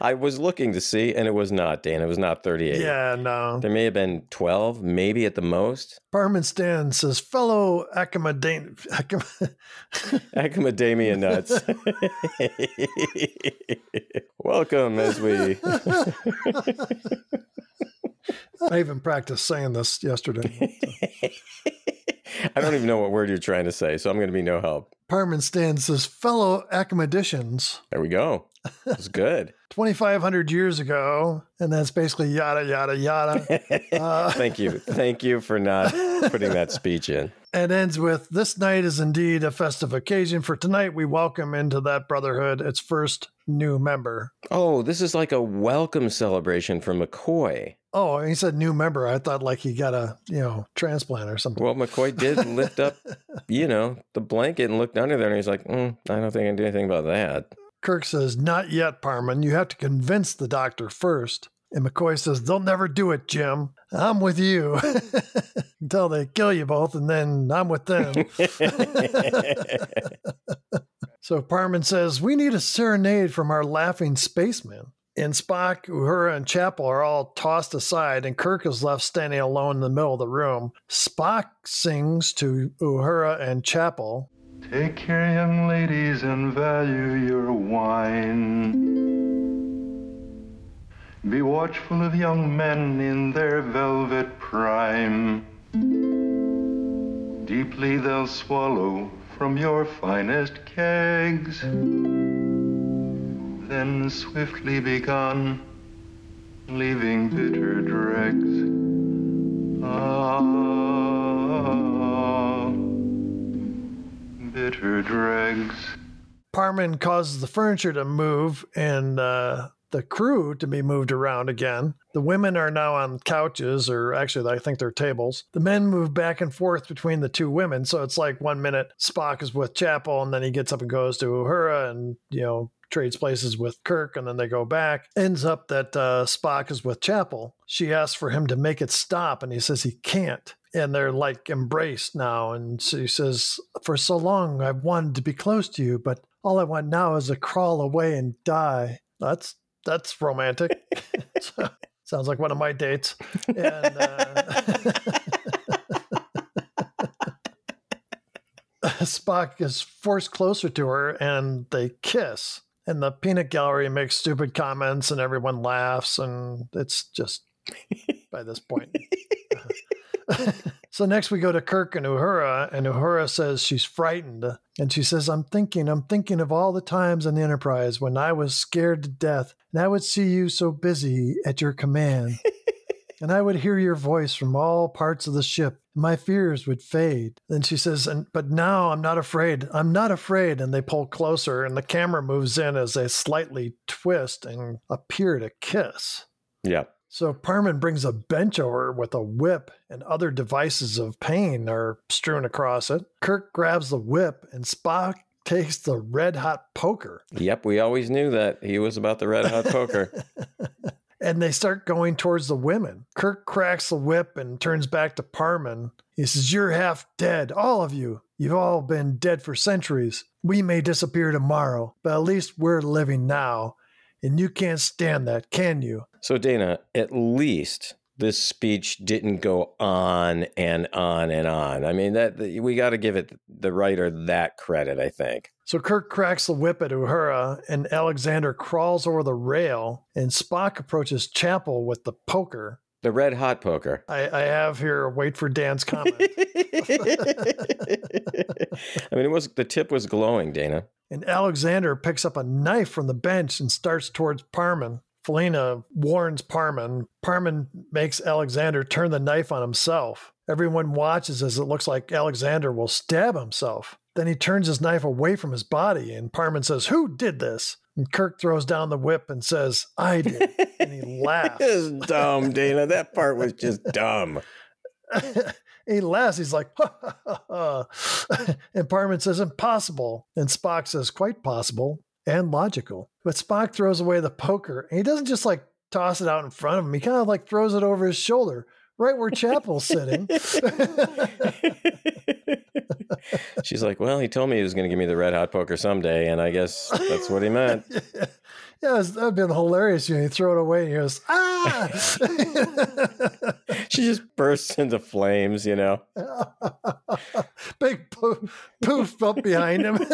I was looking to see, and it was not, Dan. It was not 38. yeah, no. There may have been 12, maybe at the most. Parmen Stan says, fellow Academician. Academia nuts. Welcome as we. I even practiced saying this yesterday. I don't even know what word you're trying to say, so I'm going to be no help. Parmen Stan says, fellow academicians. There we go. It's good. 2,500 years ago, and that's basically yada, yada, yada. Uh, Thank you. Thank you for not putting that speech in. and ends with This night is indeed a festive occasion, for tonight we welcome into that brotherhood its first new member. Oh, this is like a welcome celebration for McCoy. Oh, he said new member. I thought like he got a, you know, transplant or something. Well, McCoy did lift up, you know, the blanket and looked under there, and he's like, mm, I don't think I can do anything about that. Kirk says, Not yet, Parmen. You have to convince the doctor first. And McCoy says, They'll never do it, Jim. I'm with you until they kill you both, and then I'm with them. so Parmen says, We need a serenade from our laughing spaceman. And Spock, Uhura, and Chapel are all tossed aside, and Kirk is left standing alone in the middle of the room. Spock sings to Uhura and Chapel. Take care, young ladies, and value your wine. Be watchful of young men in their velvet prime. Deeply they'll swallow from your finest kegs. Then swiftly be gone, leaving bitter dregs. Ah, bitter dregs. Parmen causes the furniture to move and uh, the crew to be moved around again. The women are now on couches, or actually, I think they're tables. The men move back and forth between the two women. So it's like one minute Spock is with Chapel, and then he gets up and goes to Uhura and, you know, trades places with Kirk, and then they go back. Ends up that uh, Spock is with Chapel. She asks for him to make it stop, and he says he can't. And they're like embraced now. And she says, For so long, I've wanted to be close to you, but all I want now is to crawl away and die. That's that's romantic. Sounds like one of my dates. And uh, Spock is forced closer to her and they kiss. And the peanut gallery makes stupid comments and everyone laughs. And it's just by this point. so next we go to Kirk and Uhura, and Uhura says she's frightened. And she says, I'm thinking, I'm thinking of all the times on the Enterprise when I was scared to death, and I would see you so busy at your command. and I would hear your voice from all parts of the ship. My fears would fade. Then she says, and but now I'm not afraid. I'm not afraid. And they pull closer, and the camera moves in as they slightly twist and appear to kiss. Yeah. So Parmen brings a bench over with a whip, and other devices of pain are strewn across it. Kirk grabs the whip, and Spock takes the red hot poker. Yep, we always knew that he was about the red hot poker. and they start going towards the women. Kirk cracks the whip and turns back to Parmen. He says, You're half dead, all of you. You've all been dead for centuries. We may disappear tomorrow, but at least we're living now. And you can't stand that, can you? So, Dana, at least this speech didn't go on and on and on. I mean, that we got to give it the writer that credit, I think. So Kirk cracks the whip at Uhura, and Alexander crawls over the rail, and Spock approaches Chapel with the poker. The red hot poker. I, I have here. Wait for Dan's comment. I mean, it was the tip was glowing, Dana. And Alexander picks up a knife from the bench and starts towards Parmen. Philana warns Parmen. Parmen makes Alexander turn the knife on himself. Everyone watches as it looks like Alexander will stab himself. Then he turns his knife away from his body, and Parmen says, Who did this? And Kirk throws down the whip and says, I did. And he laughs. it's dumb, Dana. That part was just dumb. he laughs. He's like, ha, ha, ha, and Parmen says, Impossible. And Spock says, Quite possible and logical. But Spock throws away the poker and he doesn't just like toss it out in front of him. He kind of like throws it over his shoulder, right where Chapel's sitting. She's like, Well, he told me he was going to give me the red hot poker someday. And I guess that's what he meant. Yeah, that would have been hilarious. You know, you throw it away and he goes, ah! she just bursts into flames, you know. Big poof, poof up behind him.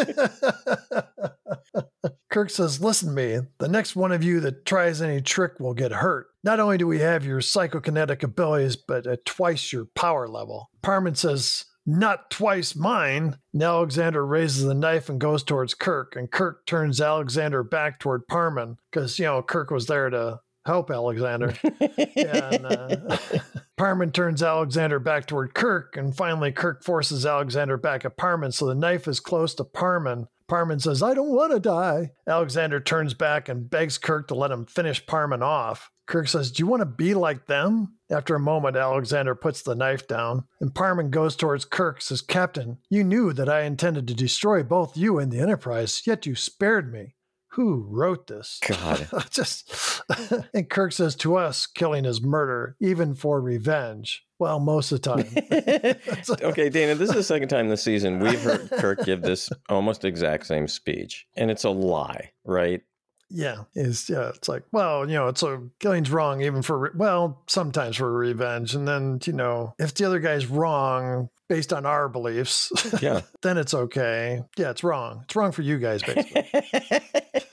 Kirk says, Listen to me. The next one of you that tries any trick will get hurt. Not only do we have your psychokinetic abilities, but at twice your power level. Parmen says, not twice mine. And Alexander raises the knife and goes towards Kirk, and Kirk turns Alexander back toward Parmen because, you know, Kirk was there to help Alexander. and uh, Parmen turns Alexander back toward Kirk, and finally Kirk forces Alexander back at Parmen, so the knife is close to Parmen. Parmen says, I don't want to die. Alexander turns back and begs Kirk to let him finish Parmen off. Kirk says, Do you want to be like them? After a moment, Alexander puts the knife down, and Parmen goes towards Kirk, says, Captain, you knew that I intended to destroy both you and the Enterprise, yet you spared me. Who wrote this? God. Just and Kirk says to us, killing is murder, even for revenge. Well, most of the time. okay, Dana, this is the second time this season we've heard Kirk give this almost exact same speech, and it's a lie, right? Yeah, is yeah. It's like, well, you know, it's a killing's wrong even for re- well, sometimes for revenge, and then you know, if the other guy's wrong based on our beliefs, yeah, then it's okay. Yeah, it's wrong. It's wrong for you guys, basically.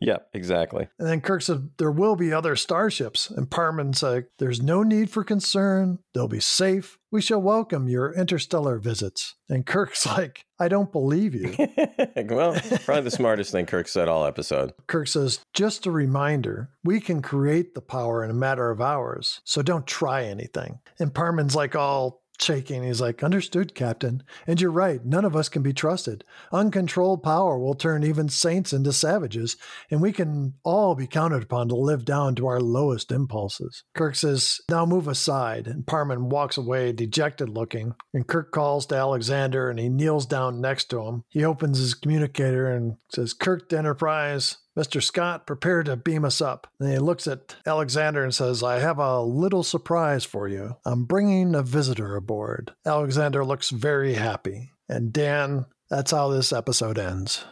Yeah, exactly. And then Kirk said, There will be other starships. And Parmen's like, There's no need for concern. They'll be safe. We shall welcome your interstellar visits. And Kirk's like, I don't believe you. well, probably the smartest thing Kirk said all episode. Kirk says, Just a reminder, we can create the power in a matter of hours. So don't try anything. And Parmen's like all shaking. He's like, Understood, Captain. And you're right. None of us can be trusted. Uncontrolled power will turn even saints into savages, and we can all be counted upon to live down to our lowest impulses. Kirk says, Now move aside. And Parmen walks away, dejected looking. And Kirk calls to Alexander and he kneels down next to him. He opens his communicator and says, Kirk to Enterprise, Mr. Scott, prepare to beam us up. And he looks at Alexander and says, I have a little surprise for you. I'm bringing a visitor aboard. Alexander looks very happy. And Dan, that's how this episode ends.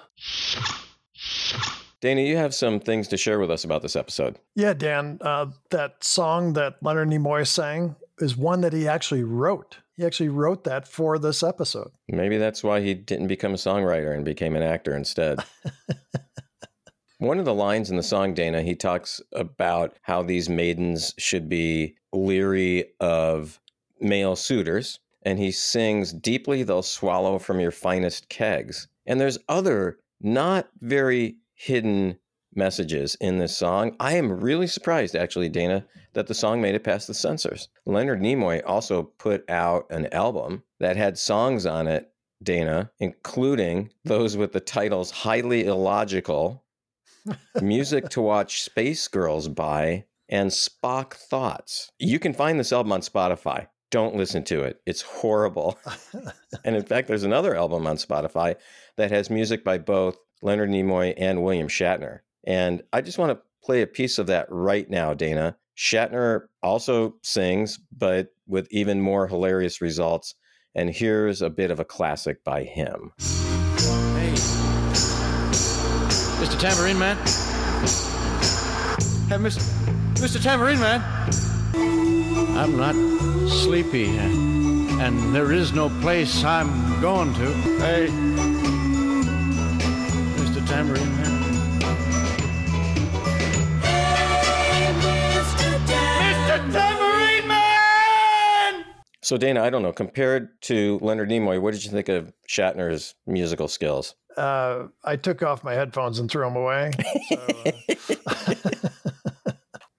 Dana, you have some things to share with us about this episode. Yeah, Dan. Uh, that song that Leonard Nimoy sang is one that he actually wrote. He actually wrote that for this episode. Maybe that's why he didn't become a songwriter and became an actor instead. One of the lines in the song, Dana, he talks about how these maidens should be leery of male suitors. And he sings, Deeply they'll swallow from your finest kegs. And there's other not very hidden messages in this song. I am really surprised, actually, Dana, that the song made it past the censors. Leonard Nimoy also put out an album that had songs on it, Dana, including those with the titles Highly Illogical, Music to Watch Space Girls By, and Spock Thoughts. You can find this album on Spotify. Don't listen to it. It's horrible. and in fact, there's another album on Spotify that has music by both Leonard Nimoy and William Shatner. And I just want to play a piece of that right now, Dana. Shatner also sings, but with even more hilarious results. And here's a bit of a classic by him. Mr. Tambourine Man. Hey, Mr. Mr. Tambourine Man. I'm not sleepy, uh, and there is no place I'm going to. Hey, Mr. Tambourine Man. Mr. Tambourine Man! So, Dana, I don't know, compared to Leonard Nimoy, what did you think of Shatner's musical skills? Uh, I took off my headphones and threw them away. So, uh,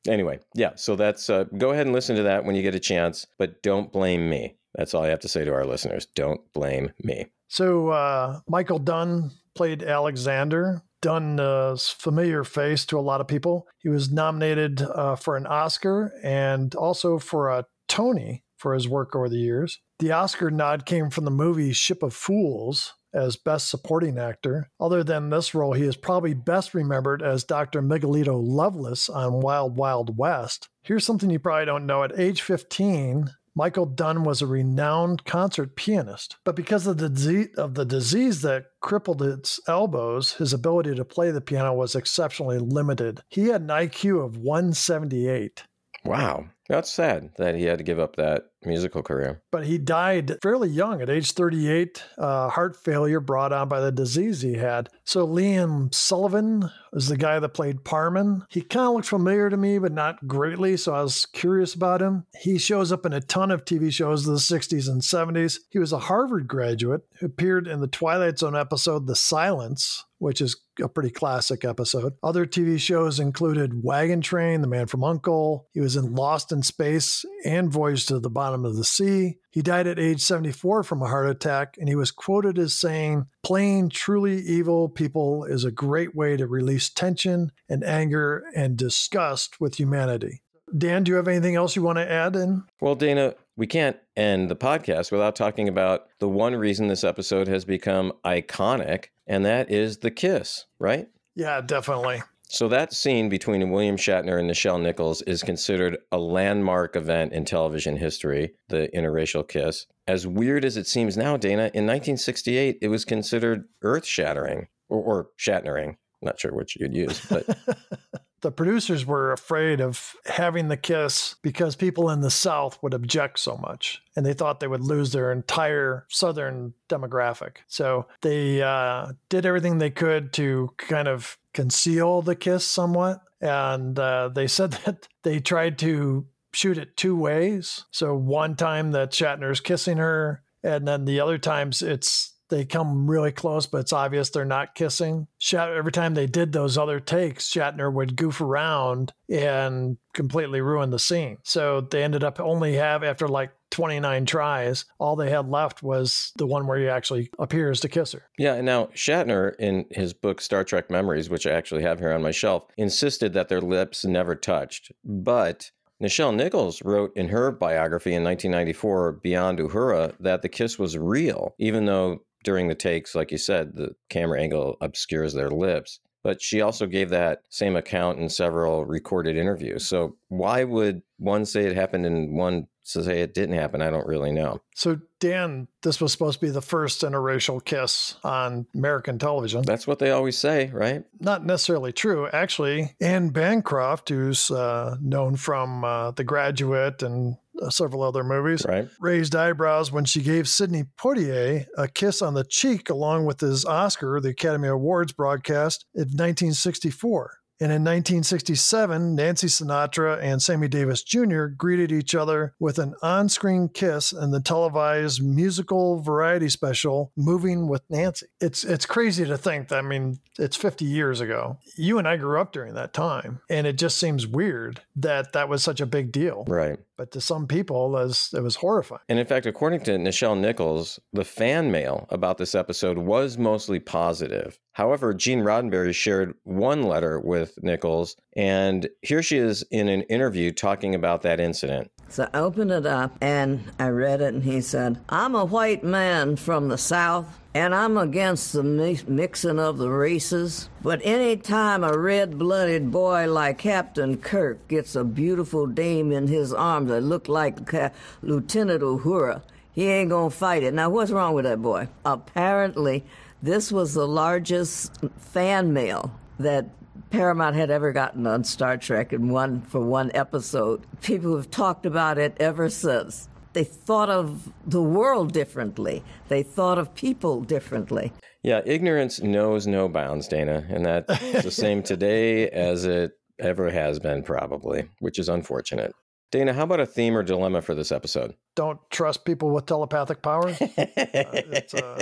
Anyway, yeah, so that's uh, go ahead and listen to that when you get a chance, but don't blame me. That's all I have to say to our listeners. Don't blame me. so uh, Michael Dunn played Alexander. Dunn's a familiar face to a lot of people. He was nominated uh, for an Oscar and also for a Tony for his work over the years. The Oscar nod came from the movie Ship of Fools as Best Supporting Actor. Other than this role, he is probably best remembered as Dr. Miguelito Loveless on Wild Wild West. Here's something you probably don't know. At age 15, Michael Dunn was a renowned concert pianist, but because of the disease, of the disease that crippled his elbows, his ability to play the piano was exceptionally limited. He had an IQ of 178. Wow. That's sad that he had to give up that musical career. but he died fairly young at age 38 uh, heart failure brought on by the disease he had so liam sullivan is the guy that played parmen he kind of looked familiar to me but not greatly so i was curious about him he shows up in a ton of tv shows of the 60s and 70s he was a harvard graduate who appeared in the twilight zone episode the silence which is a pretty classic episode. Other TV shows included Wagon Train, The Man from Uncle. He was in Lost in Space and Voyage to the Bottom of the Sea. He died at age 74 from a heart attack, and he was quoted as saying, Playing truly evil people is a great way to release tension and anger and disgust with humanity. Dan, do you have anything else you want to add in? Well, Dana, we can't end the podcast without talking about the one reason this episode has become iconic, and that is the kiss, right? Yeah, definitely. So that scene between William Shatner and Nichelle Nichols is considered a landmark event in television history, the interracial kiss. As weird as it seems now, Dana, in 1968, it was considered earth-shattering or, or Shatnering. Not sure which you'd use, but the producers were afraid of having the kiss because people in the South would object so much and they thought they would lose their entire Southern demographic. So they uh, did everything they could to kind of conceal the kiss somewhat. And uh, they said that they tried to shoot it two ways. So one time that Shatner's kissing her, and then the other times it's they come really close, but it's obvious they're not kissing. Shat- every time they did those other takes, Shatner would goof around and completely ruin the scene. So they ended up only have after like 29 tries, all they had left was the one where he actually appears to kiss her. Yeah, and now Shatner, in his book Star Trek Memories, which I actually have here on my shelf, insisted that their lips never touched. But Nichelle Nichols wrote in her biography in 1994, Beyond Uhura, that the kiss was real, even though during the takes, like you said, the camera angle obscures their lips. But she also gave that same account in several recorded interviews. So why would one say it happened and one say it didn't happen? I don't really know. So, Dan, this was supposed to be the first interracial kiss on American television. That's what they always say, right? Not necessarily true. Actually, Anne Bancroft, who's uh, known from uh, The Graduate and Uh, several other movies, Right. raised eyebrows when she gave Sidney Poitier a kiss on the cheek along with his Oscar, the Academy Awards broadcast in 1964. And in 1967, Nancy Sinatra and Sammy Davis Jr. greeted each other with an on screen kiss in the televised musical variety special, Moving with Nancy. It's, it's crazy to think that, I mean, it's 50 years ago. You and I grew up during that time, and it just seems weird that that was such a big deal. Right. But to some people, it was, it was horrifying. And in fact, according to Nichelle Nichols, the fan mail about this episode was mostly positive. However, Gene Roddenberry shared one letter with Nichols, and here she is in an interview talking about that incident. So I opened it up and I read it, and he said, I'm a white man from the South, and I'm against the mi- mixing of the races. But any time a red blooded boy like Captain Kirk gets a beautiful dame in his arms that look like Ca- Lieutenant Uhura, he ain't gonna fight it. Now, what's wrong with that boy? Apparently, this was the largest fan mail that Paramount had ever gotten on Star Trek in one for one episode. People have talked about it ever since. They thought of the world differently. They thought of people differently. Yeah, ignorance knows no bounds, Dana, and that's the same today as it ever has been, probably, which is unfortunate. Dana, how about a theme or dilemma for this episode? Don't trust people with telepathic powers. Uh, it's, uh,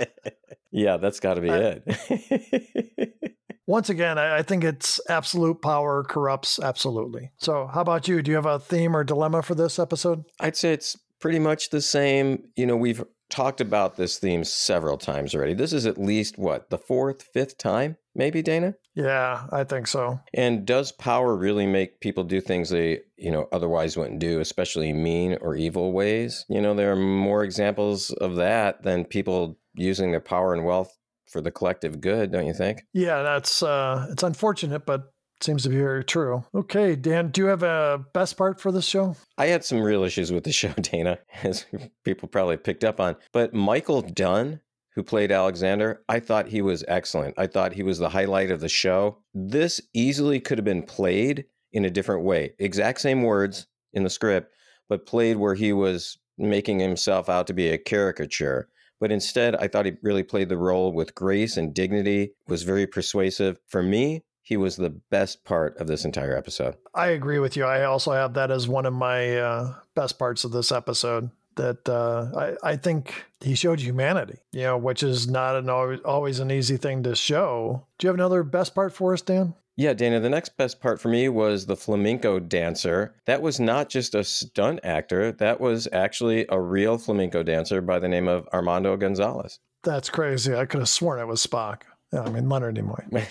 yeah, that's got to be I- it. Once again, I, I think it's absolute power corrupts absolutely. So, how about you? Do you have a theme or dilemma for this episode? I'd say it's pretty much the same. You know, we've talked about this theme several times already. This is at least what, the fourth, fifth time, maybe, Dana? Yeah, I think so. And does power really make people do things they, you know, otherwise wouldn't do, especially mean or evil ways? You know, there are more examples of that than people using their power and wealth for the collective good, don't you think? Yeah, that's uh it's unfortunate, but seems to be very true. Okay, Dan, do you have a best part for this show? I had some real issues with the show, Dana, as people probably picked up on. But Michael Dunn, who played Alexander, I thought he was excellent. I thought he was the highlight of the show. This easily could have been played in a different way. Exact same words in the script, but played where he was making himself out to be a caricature. But instead, I thought he really played the role with grace and dignity, was very persuasive. For me, he was the best part of this entire episode. I agree with you. I also have that as one of my uh, best parts of this episode. That uh, I, I think he showed humanity, you know, which is not an always, always an easy thing to show. Do you have another best part for us, Dan? Yeah, Dana, the next best part for me was the flamenco dancer. That was not just a stunt actor, that was actually a real flamenco dancer by the name of Armando Gonzalez. That's crazy. I could have sworn it was Spock. Yeah, I mean Leonard Nimoy.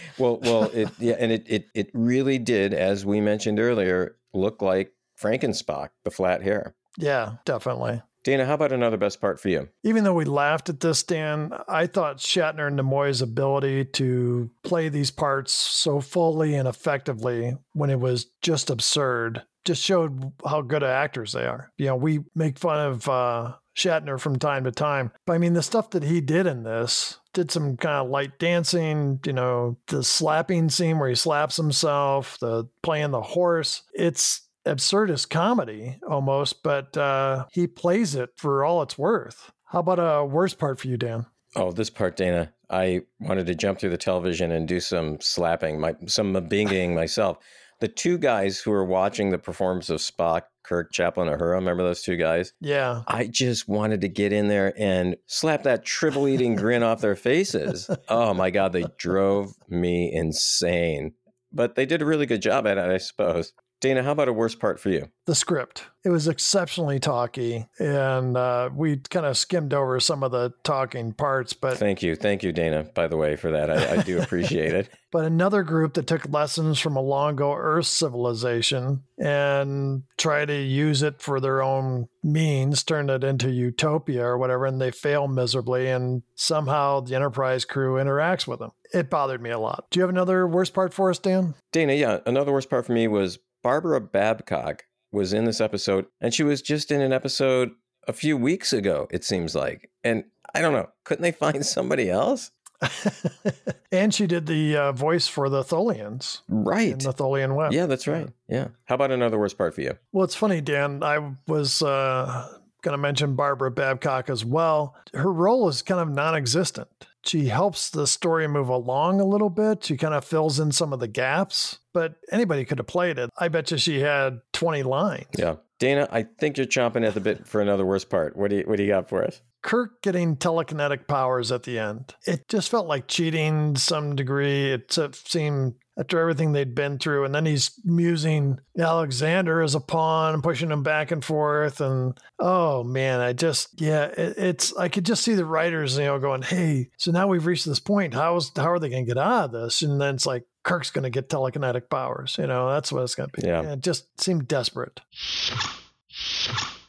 well, well, it yeah, and it, it it really did, as we mentioned earlier, look like Frankenspock, the flat hair. Yeah, definitely. Dana, how about another best part for you? Even though we laughed at this, Dan, I thought Shatner and Nimoy's ability to play these parts so fully and effectively when it was just absurd just showed how good actors they are. You know, we make fun of uh, Shatner from time to time, but I mean, the stuff that he did in this did some kind of light dancing, you know, the slapping scene where he slaps himself, the playing the horse. It's absurdist comedy almost, but uh, he plays it for all it's worth. How about a worst part for you, Dan? Oh, this part, Dana. I wanted to jump through the television and do some slapping, my some binging myself. The two guys who were watching the performance of Spock, Kirk, Chaplin, Uhura, remember those two guys? Yeah. I just wanted to get in there and slap that triple eating grin off their faces. Oh my God, they drove me insane. But they did a really good job at it, I suppose. Dana, how about a worst part for you? The script. It was exceptionally talky, and uh, we kind of skimmed over some of the talking parts. But thank you, thank you, Dana. By the way, for that, I, I do appreciate it. But another group that took lessons from a long ago Earth civilization and try to use it for their own means, turn it into utopia or whatever, and they fail miserably. And somehow the Enterprise crew interacts with them. It bothered me a lot. Do you have another worst part for us, Dan? Dana, yeah. Another worst part for me was Barbara Babcock was in this episode, and she was just in an episode a few weeks ago, it seems like. And I don't know, couldn't they find somebody else? and she did the uh, voice for the Tholians. Right. In the Tholian Web. Yeah, that's right. Yeah. How about another worst part for you? Well, it's funny, Dan. I was uh, going to mention Barbara Babcock as well. Her role is kind of non existent. She helps the story move along a little bit. She kind of fills in some of the gaps, but anybody could have played it. I bet you she had 20 lines. Yeah. Dana, I think you're chomping at the bit for another worst part. What do you what do you got for us? Kirk getting telekinetic powers at the end. It just felt like cheating to some degree. It seemed after everything they'd been through. And then he's musing Alexander as a pawn, pushing him back and forth. And oh man, I just yeah, it, it's I could just see the writers, you know, going, "Hey, so now we've reached this point. How's how are they going to get out of this?" And then it's like Kirk's going to get telekinetic powers. You know, that's what it's going to be. Yeah. yeah, it just seemed desperate.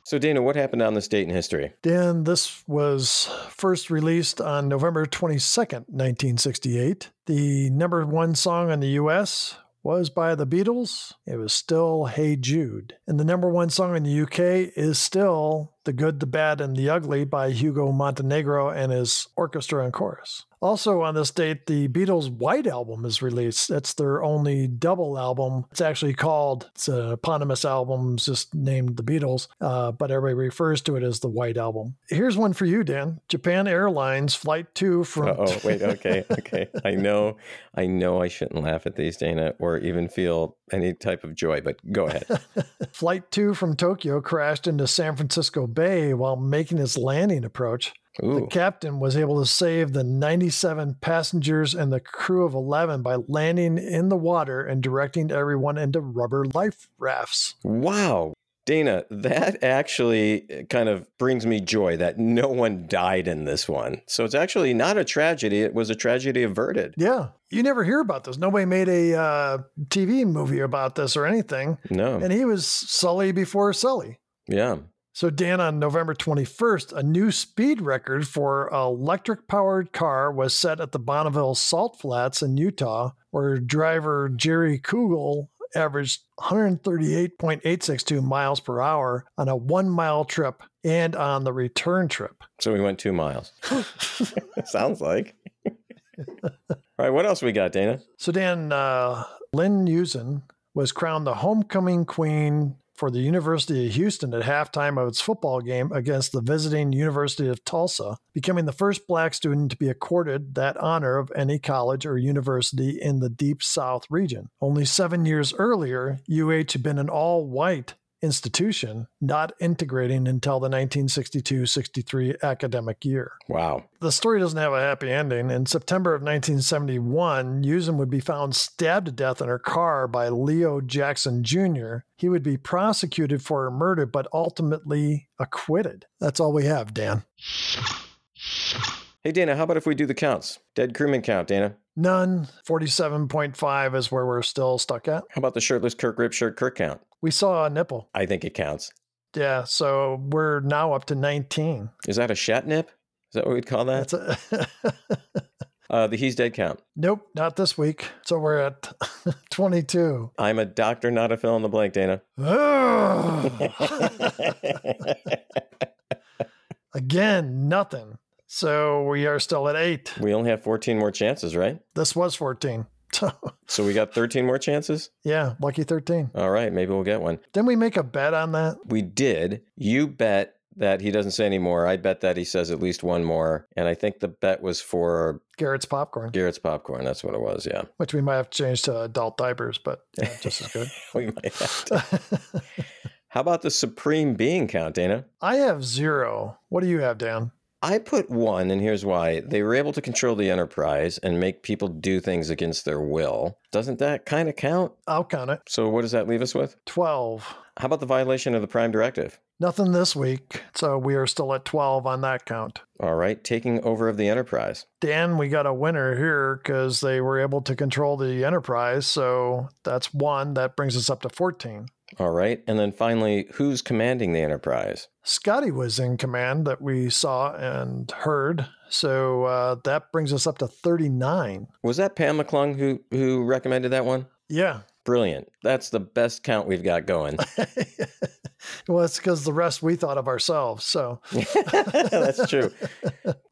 So, Dana, what happened on this date in history? Dan, this was first released on November 22nd, 1968. The number one song in the US was by the Beatles. It was still Hey Jude. And the number one song in the UK is still The Good, the Bad, and the Ugly by Hugo Montenegro and his orchestra and chorus. Also, on this date, the Beatles' White Album is released. That's their only double album. It's actually called, it's an eponymous album, just named The Beatles, uh, but everybody refers to it as the White Album. Here's one for you, Dan. Japan Airlines Flight 2 from. Oh, wait, okay, okay. I know, I know I shouldn't laugh at these, Dana, or even feel any type of joy, but go ahead. Flight 2 from Tokyo crashed into San Francisco Bay while making its landing approach. Ooh. The captain was able to save the 97 passengers and the crew of 11 by landing in the water and directing everyone into rubber life rafts. Wow. Dana, that actually kind of brings me joy that no one died in this one. So it's actually not a tragedy. It was a tragedy averted. Yeah. You never hear about this. Nobody made a uh, TV movie about this or anything. No. And he was Sully before Sully. Yeah. So, Dan, on November 21st, a new speed record for an electric powered car was set at the Bonneville Salt Flats in Utah, where driver Jerry Kugel averaged 138.862 miles per hour on a one mile trip and on the return trip. So we went two miles. Sounds like. All right, what else we got, Dana? So, Dan, uh, Lynn Eusan was crowned the homecoming queen for the University of Houston at halftime of its football game against the visiting University of Tulsa, becoming the first black student to be accorded that honor of any college or university in the Deep South region. Only seven years earlier, UH had been an all white institution, not integrating until the 1962 63 academic year. Wow. The story doesn't have a happy ending. In September of 1971, Eusan would be found stabbed to death in her car by Leo Jackson Jr. He would be prosecuted for her murder, but ultimately acquitted. That's all we have, Dan. Hey, Dana, how about if we do the counts? Dead crewman count, Dana. None. 47.5 is where we're still stuck at. How about the shirtless Kirk Rip shirt Kirk count? We saw a nipple. I think it counts. Yeah, so we're now up to 19. Is that a shat nip? Is that what we'd call that? A uh, the he's dead count. nope, not this week. So we're at 22. I'm a doctor, not a fill in the blank, Dana. Again, nothing. So we are still at eight. we only have 14 more chances, right? This was 14. So So we got 13 more chances? yeah, lucky 13. All right, maybe we'll get one. Didn't we make a bet on that? We did. You bet that he doesn't say any more. I bet that he says at least one more. And I think the bet was for Garrett's popcorn, Garrett's popcorn. That's what it was. Yeah. which we might have to change to adult diapers, but yeah, just as good. We might have to. How about the supreme being count, Dana? I have zero. What do you have, Dan? I put one, and here's why. They were able to control the Enterprise and make people do things against their will. Doesn't that kind of count? I'll count it. So, what does that leave us with? 12. How about the violation of the Prime Directive? Nothing this week. So we are still at 12 on that count. All right, taking over of the Enterprise. Dan, we got a winner here because they were able to control the Enterprise. So that's one. That brings us up to 14. All right, and then finally, who's commanding the Enterprise? Scotty was in command that we saw and heard. So uh, that brings us up to 39. Was that Pam McClung who who recommended that one? Yeah. Brilliant. That's the best count we've got going. well, it's because the rest we thought of ourselves. So That's true.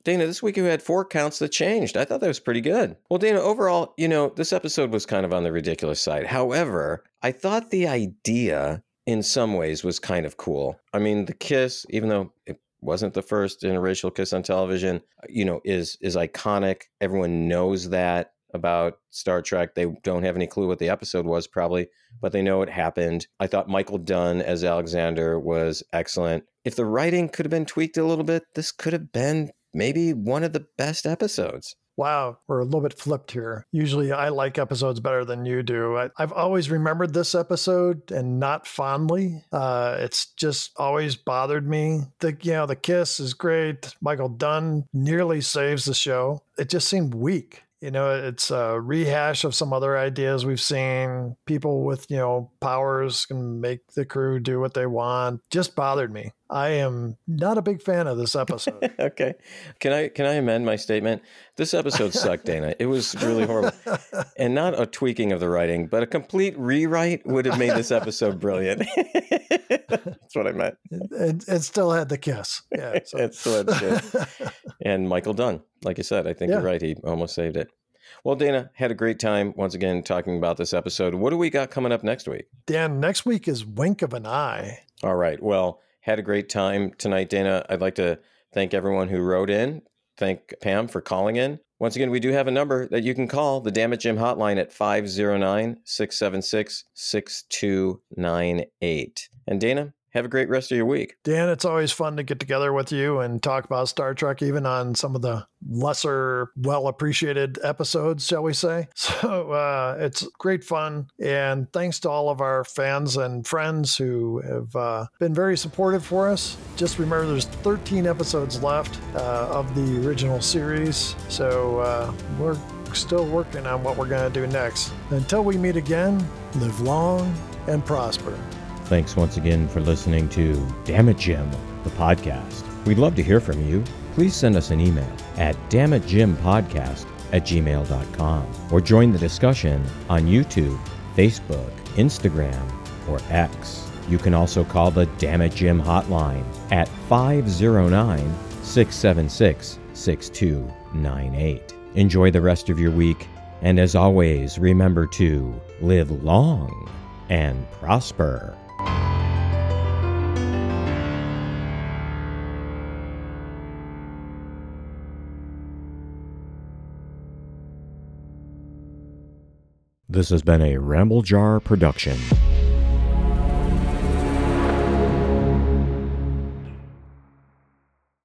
Dana, this week we had four counts that changed. I thought that was pretty good. Well, Dana, overall, you know, this episode was kind of on the ridiculous side. However, I thought the idea in some ways was kind of cool. I mean, the kiss, even though it wasn't the first interracial kiss on television, you know, is is iconic. Everyone knows that about Star Trek. They don't have any clue what the episode was, probably, but they know it happened. I thought Michael Dunn as Alexander was excellent. If the writing could have been tweaked a little bit, this could have been maybe one of the best episodes. Wow, we're a little bit flipped here. Usually I like episodes better than you do. I, have always remembered this episode and not fondly. Uh, it's just always bothered me. The you know, the kiss is great. Michael Dunn nearly saves the show. It just seemed weak. You know, it's a rehash of some other ideas we've seen. People with, you know, powers can make the crew do what they want. Just bothered me. I am not a big fan of this episode. okay. Can I can I amend my statement? This episode sucked, Dana. It was really horrible. and not a tweaking of the writing, but a complete rewrite would have made this episode brilliant. That's what I meant. It, it, still had the kiss. Yeah. So. it still had the kiss. and Michael Dunn, like you said, I think yeah. you're right. He almost saved it. Well, Dana, had a great time once again talking about this episode. What do we got coming up next week? Dan, next week is Wink of an Eye. All right. Well, had a great time tonight, Dana. I'd like to thank everyone who wrote in. Thank Pam for calling in. Once again, we do have a number that you can call the Damnit Jim hotline at 509 676 6298. And Dana, have a great rest of your week. Dan, it's always fun to get together with you and talk about Star Trek, even on some of the lesser, well appreciated episodes, shall we say. So uh, it's great fun. And thanks to all of our fans and friends who have uh, been very supportive for us. Just remember there's 13 episodes left uh, of the original series. So uh, we're still working on what we're going to do next. Until we meet again, live long and prosper. Thanks once again for listening to Damnit Jim, the podcast. We'd love to hear from you. Please send us an email at damnitjimpodcast at gmail.com or join the discussion on YouTube, Facebook, Instagram, or X. You can also call the Damnit Jim hotline at 509 676 6298. Enjoy the rest of your week, and as always, remember to live long and prosper. This has been a Ramble Jar production.